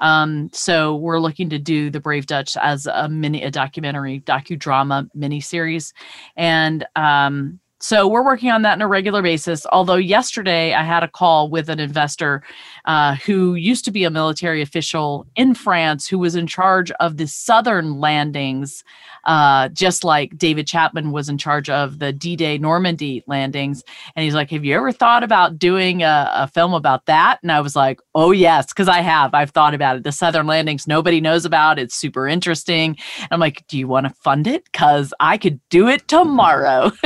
mm. um, so we're looking to do the brave dutch as a mini a documentary docudrama mini series and um, so we're working on that on a regular basis. Although yesterday I had a call with an investor uh, who used to be a military official in France who was in charge of the southern landings uh, just like David Chapman was in charge of the D Day Normandy landings. And he's like, Have you ever thought about doing a, a film about that? And I was like, Oh, yes, because I have. I've thought about it. The Southern landings, nobody knows about. It's super interesting. And I'm like, Do you want to fund it? Because I could do it tomorrow.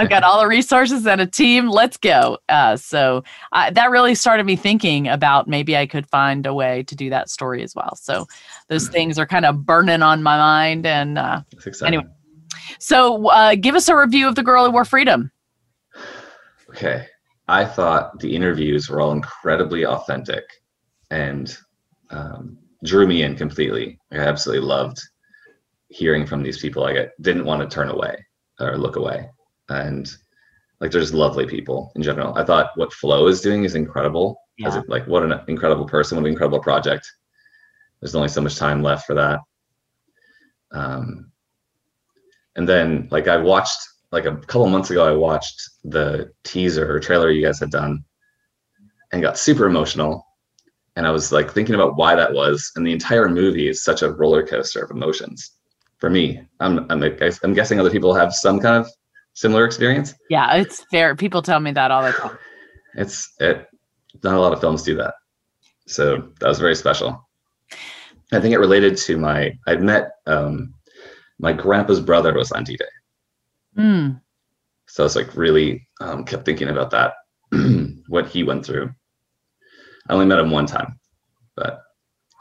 I've got all the resources and a team. Let's go. Uh, so uh, that really started me thinking about maybe I could find a way to do that story as well. So those hmm. things are kind of burning on my mind. And uh, anyway, so uh, give us a review of The Girl Who Wore Freedom. Okay. I thought the interviews were all incredibly authentic and um, drew me in completely. I absolutely loved hearing from these people. I didn't want to turn away or look away. And like there's lovely people in general. I thought what Flo is doing is incredible. Yeah. As like what an incredible person, what an incredible project there's only so much time left for that. Um, and then like I watched like a couple months ago, I watched the teaser or trailer you guys had done and got super emotional. And I was like thinking about why that was. And the entire movie is such a roller coaster of emotions for me. I'm, I'm, I'm guessing other people have some kind of similar experience. Yeah, it's fair. People tell me that all the time. It's it. Not a lot of films do that. So that was very special. I think it related to my I'd met um, my grandpa's brother was on D-Day. Mm. So I was like really um, kept thinking about that, what he went through. I only met him one time, but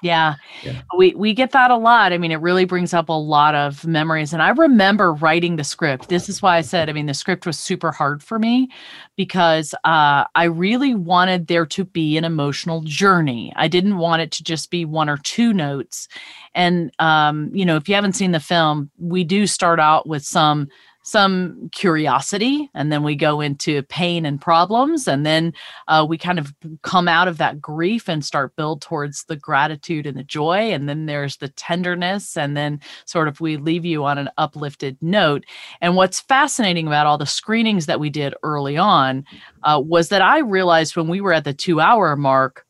yeah. yeah. We we get that a lot. I mean, it really brings up a lot of memories. And I remember writing the script. This is why I said, I mean, the script was super hard for me because uh, I really wanted there to be an emotional journey. I didn't want it to just be one or two notes. And um, you know, if you haven't seen the film, we do start out with some some curiosity and then we go into pain and problems and then uh, we kind of come out of that grief and start build towards the gratitude and the joy and then there's the tenderness and then sort of we leave you on an uplifted note and what's fascinating about all the screenings that we did early on uh, was that i realized when we were at the two hour mark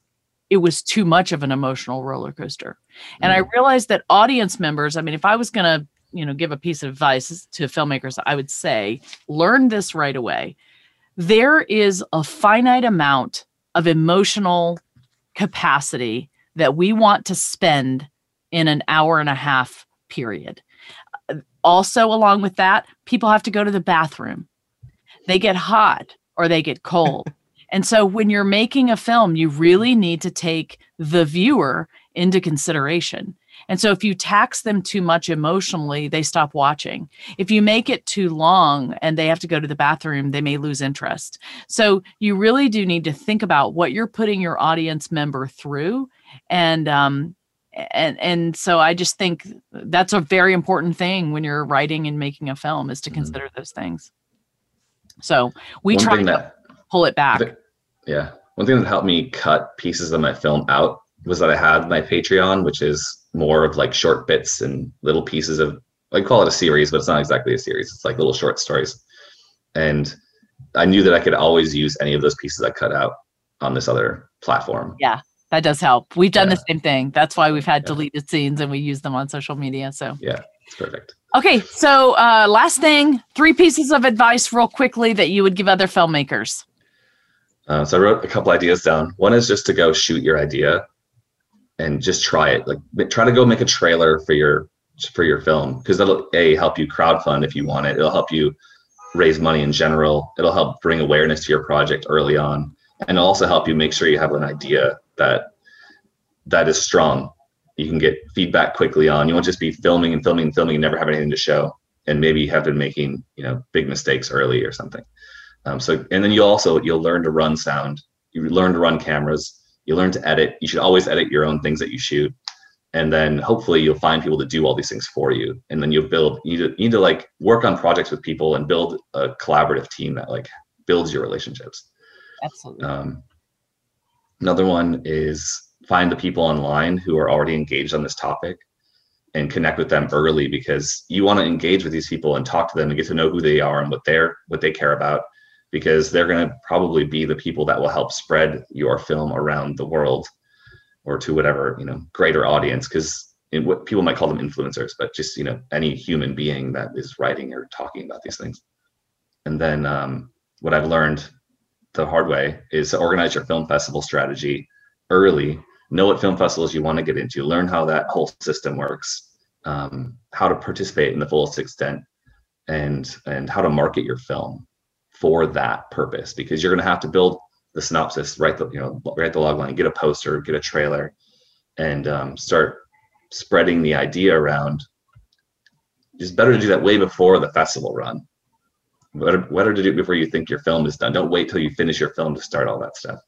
it was too much of an emotional roller coaster. And I mm. realized that audience members, I mean, if I was going to you know give a piece of advice to filmmakers i would say learn this right away. There is a finite amount of emotional capacity that we want to spend in an hour and a half period. Also along with that people have to go to the bathroom. They get hot or they get cold. And so when you're making a film you really need to take the viewer into consideration and so if you tax them too much emotionally, they stop watching. If you make it too long and they have to go to the bathroom, they may lose interest. So you really do need to think about what you're putting your audience member through and um, and and so I just think that's a very important thing when you're writing and making a film is to Mhm. consider those things. So we One try to that pull it back. Yeah. One thing that helped me cut pieces of my film out was that I had my Patreon, which is more of like short bits and little pieces of, I call it a series, but it's not exactly a series. It's like little short stories. And I knew that I could always use any of those pieces I cut out on this other platform. Yeah, that does help. We've done the same thing. That's why we've had Yeah. deleted scenes and we use them on social media. So yeah, It's perfect. okay, so uh, last thing, three pieces of advice, real quickly, that you would give other filmmakers. Uh, so I wrote a couple ideas down. One is just to go shoot your idea and just try it. Like try to go make a trailer for your for your film because that'll a help you crowdfund if you want it. It'll help you raise money in general. It'll help bring awareness to your project early on, and it'll also help you make sure you have an idea that that is strong. You can get feedback quickly on. You won't just be filming and filming and filming and never have anything to show, and maybe you have been making you know big mistakes early or something. Um, so, and then you also you'll learn to run sound. You learn to run cameras. You learn to edit. You should always edit your own things that you shoot, and then hopefully you'll find people to do all these things for you. And then you'll build. You need to, you need to like work on projects with people and build a collaborative team that like builds your relationships. Absolutely. Um, another one is find the people online who are already engaged on this topic and connect with them early because you want to engage with these people and talk to them and get to know who they are and what they're what they care about because they're going to probably be the people that will help spread your film around the world or to whatever you know greater audience because what people might call them influencers but just you know any human being that is writing or talking about these things. And then um, what i've learned the hard way is to organize your film festival strategy early know what film festivals you want to get into learn how that whole system works um, how to participate in the fullest extent and and how to market your film for that purpose because you're going to have to build the synopsis write the you know write the log line get a poster get a trailer and um, start spreading the idea around. It's better to do that way before the festival run. Better, better to do it before you think your film is done. Don't wait till you finish your film to start all that stuff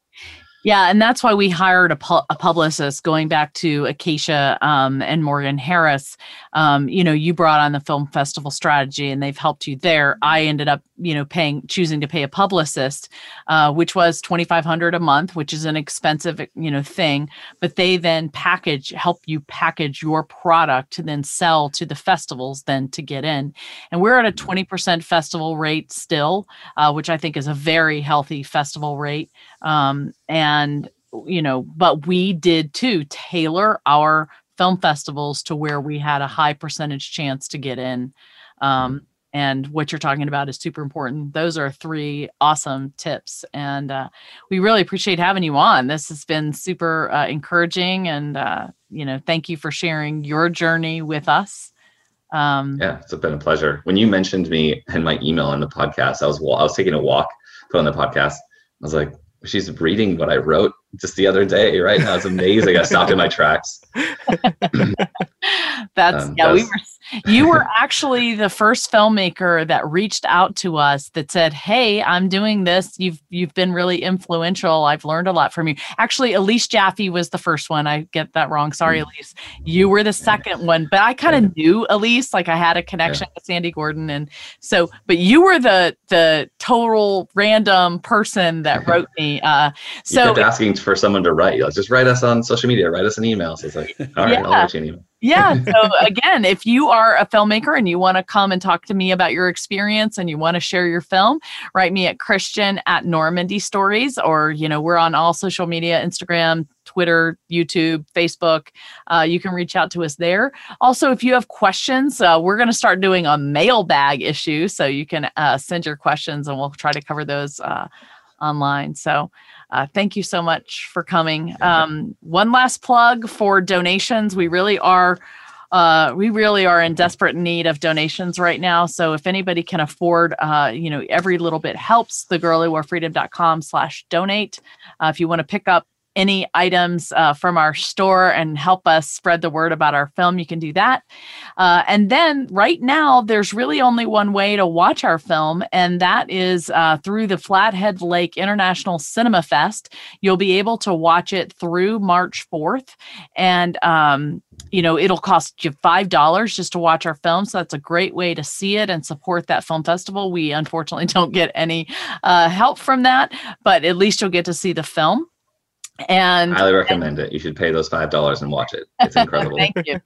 Yeah, and that's why we hired a, pu- a publicist going back to Acacia um, and Morgan Harris. Um, you know, you brought on the film festival strategy and they've helped you there. I ended up, you know, paying, choosing to pay a publicist, uh, which was 2,500 a month, which is an expensive, you know, thing. But they then package, help you package your product to then sell to the festivals, then to get in. And we're at a 20% festival rate still, uh, which I think is a very healthy festival rate um, and you know but we did too tailor our film festivals to where we had a high percentage chance to get in. Um, and what you're talking about is super important. Those are three awesome tips and uh, we really appreciate having you on. This has been super uh, encouraging and uh, you know thank you for sharing your journey with us. Um, Yeah, it's been a pleasure. When you mentioned me in my email in the podcast, I was wa- I was taking a walk, put on the podcast. I was like, she's reading what I wrote just the other day. Right now, it's amazing. I stopped in my tracks. That's Um, yeah. We were. You were actually the first filmmaker that reached out to us that said, "Hey, I'm doing this. You've you've been really influential. I've learned a lot from you." Actually, Elise Jaffe was the first one. I get that wrong. Sorry, Mm. Elise. You were the second one, but I kind of knew Elise. Like I had a connection with Sandy Gordon, and so. But you were the the total random person that wrote me. Uh, You so kept asking for someone to write. Like, just write us on social media, write us an email. So it's like, all right, I'll Yeah. write you an email. yeah so again if you are a filmmaker and you want to come and talk to me about your experience and you want to share your film write me at christian at normandy stories or you know we're on all social media instagram twitter youtube facebook uh, you can reach out to us there also if you have questions uh, we're going to start doing a mailbag issue so you can uh, send your questions and we'll try to cover those uh, online so uh, thank you so much for coming. Um, one last plug for donations. We really are. Uh, we really are in desperate need of donations right now. So if anybody can afford, uh, you know, every little bit helps. The girlwhoworefreedom.com slash donate. Uh, if you want to pick up any items uh, from our store and help us spread the word about our film, you can do that. Uh, and then right now, there's really only one way to watch our film, and that is uh, through the Flathead Lake International Cinema Fest. You'll be able to watch it through March 4th. And um, you know, it'll cost you $5 just to watch our film. So that's a great way to see it and support that film festival. We unfortunately don't get any uh, help from that, but at least you'll get to see the film and highly recommend and, it. You should pay those five dollars and watch it. It's incredible. Thank you.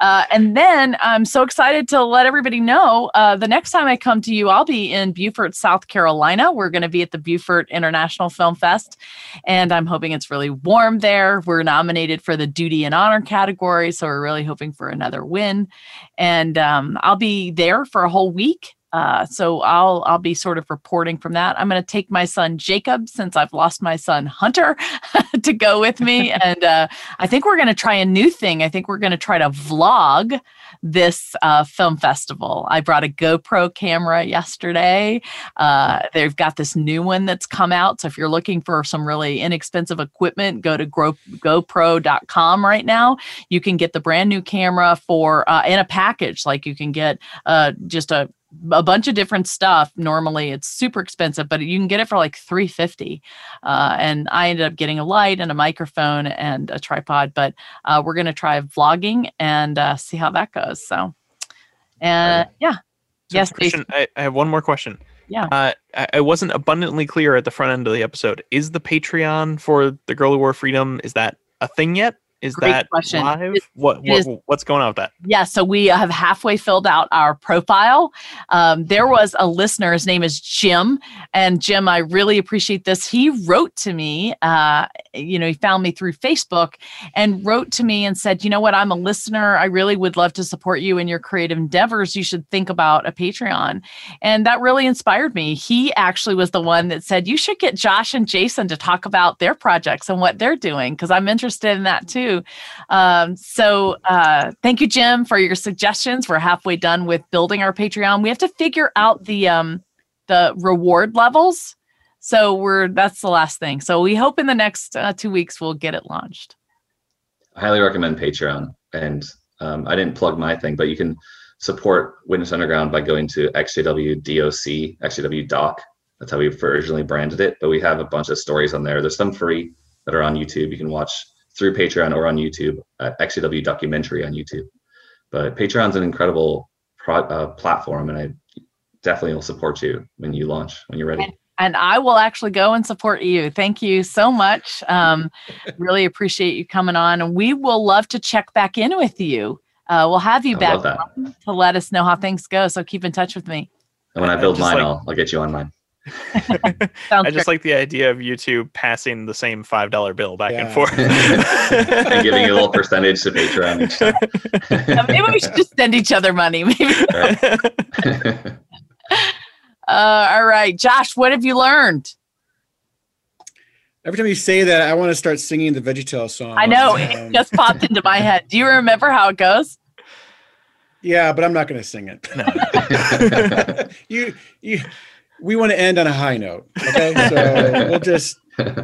Uh, and then I'm so excited to let everybody know uh, the next time I come to you, I'll be in Beaufort, South Carolina. We're going to be at the Beaufort International Film Fest, and I'm hoping it's really warm there. We're nominated for the Duty and Honor category, so we're really hoping for another win. And um, I'll be there for a whole week uh, so I'll I'll be sort of reporting from that. I'm going to take my son Jacob since I've lost my son Hunter to go with me, and uh, I think we're going to try a new thing. I think we're going to try to vlog this uh, film festival. I brought a GoPro camera yesterday. Uh, they've got this new one that's come out. So if you're looking for some really inexpensive equipment, go to Go- GoPro.com right now. You can get the brand new camera for uh, in a package. Like you can get uh, just a a bunch of different stuff. Normally it's super expensive, but you can get it for like 350. Uh, and I ended up getting a light and a microphone and a tripod, but uh, we're going to try vlogging and uh, see how that goes. So, and yeah. So yes, question, I, I, have one more question. Yeah. Uh, I, I wasn't abundantly clear at the front end of the episode. Is the Patreon for the Girl Who Wore Freedom, is that a thing yet? Is Great that question. live? It, what, what is, what's going on with that? Yeah, so we have halfway filled out our profile. Um, there was a listener. His name is Jim, and Jim, I really appreciate this. He wrote to me. Uh, you know, he found me through Facebook and wrote to me and said, "You know what? I'm a listener. I really would love to support you in your creative endeavors. You should think about a Patreon." And that really inspired me. He actually was the one that said, "You should get Josh and Jason to talk about their projects and what they're doing because I'm interested in that too." Um, so uh, thank you, Jim, for your suggestions. We're halfway done with building our Patreon. We have to figure out the um, the reward levels. So we're that's the last thing. So we hope in the next uh, two weeks we'll get it launched. I highly recommend Patreon, and um, I didn't plug my thing, but you can support Witness Underground by going to XJW DOC, XJW Doc. That's how we originally branded it. But we have a bunch of stories on there. There's some free that are on YouTube. You can watch through Patreon or on YouTube at XJW Documentary on YouTube. But Patreon's an incredible pro- uh, platform, and I definitely will support you when you launch when you're ready. And, and I will actually go and support you. Thank you so much. Um, really appreciate you coming on, and we will love to check back in with you. Uh, we'll have you I back to let us know how things go. So keep in touch with me. And when I build mine, like, I'll, I'll get you on mine. I just like the idea of you two passing the same five dollar bill back yeah. and forth and giving a little percentage to Patreon each time. maybe we should just send each other money. Maybe. Uh, all right, Josh, what have you learned? Every time you say that, I want to start singing the VeggieTale song. I know um, it just popped into my head. Do you remember how it goes? Yeah, but I'm not going to sing it. No. you, you, we want to end on a high note. Okay, so we'll just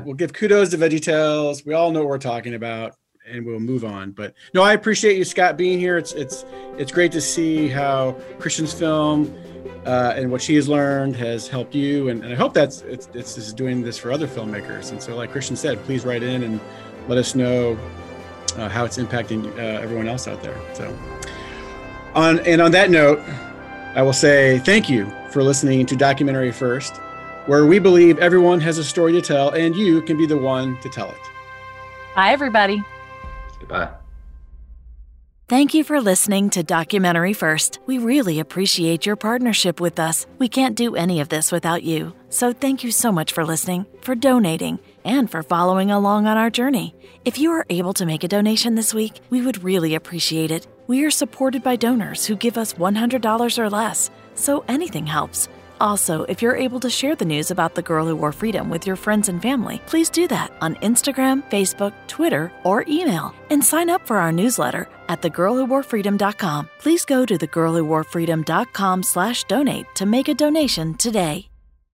we'll give kudos to VeggieTales. We all know what we're talking about, and we'll move on. But no, I appreciate you, Scott, being here. It's it's it's great to see how Christian's film uh, and what she has learned has helped you, and, and I hope that's it's, it's, it's doing this for other filmmakers. And so, like Christian said, please write in and let us know uh, how it's impacting uh, everyone else out there. So, on and on that note, I will say thank you for listening to Documentary First, where we believe everyone has a story to tell and you can be the one to tell it. Bye, everybody. Goodbye. Thank you for listening to Documentary First. We really appreciate your partnership with us. We can't do any of this without you. So thank you so much for listening, for donating, and for following along on our journey. If you are able to make a donation this week, we would really appreciate it. We are supported by donors who give us $100 or less so anything helps. Also, if you're able to share the news about the girl who wore freedom with your friends and family, please do that on Instagram, Facebook, Twitter, or email. And sign up for our newsletter at thegirlwhoworefreedom.com. Please go to thegirlwhoworefreedom.com slash donate to make a donation today.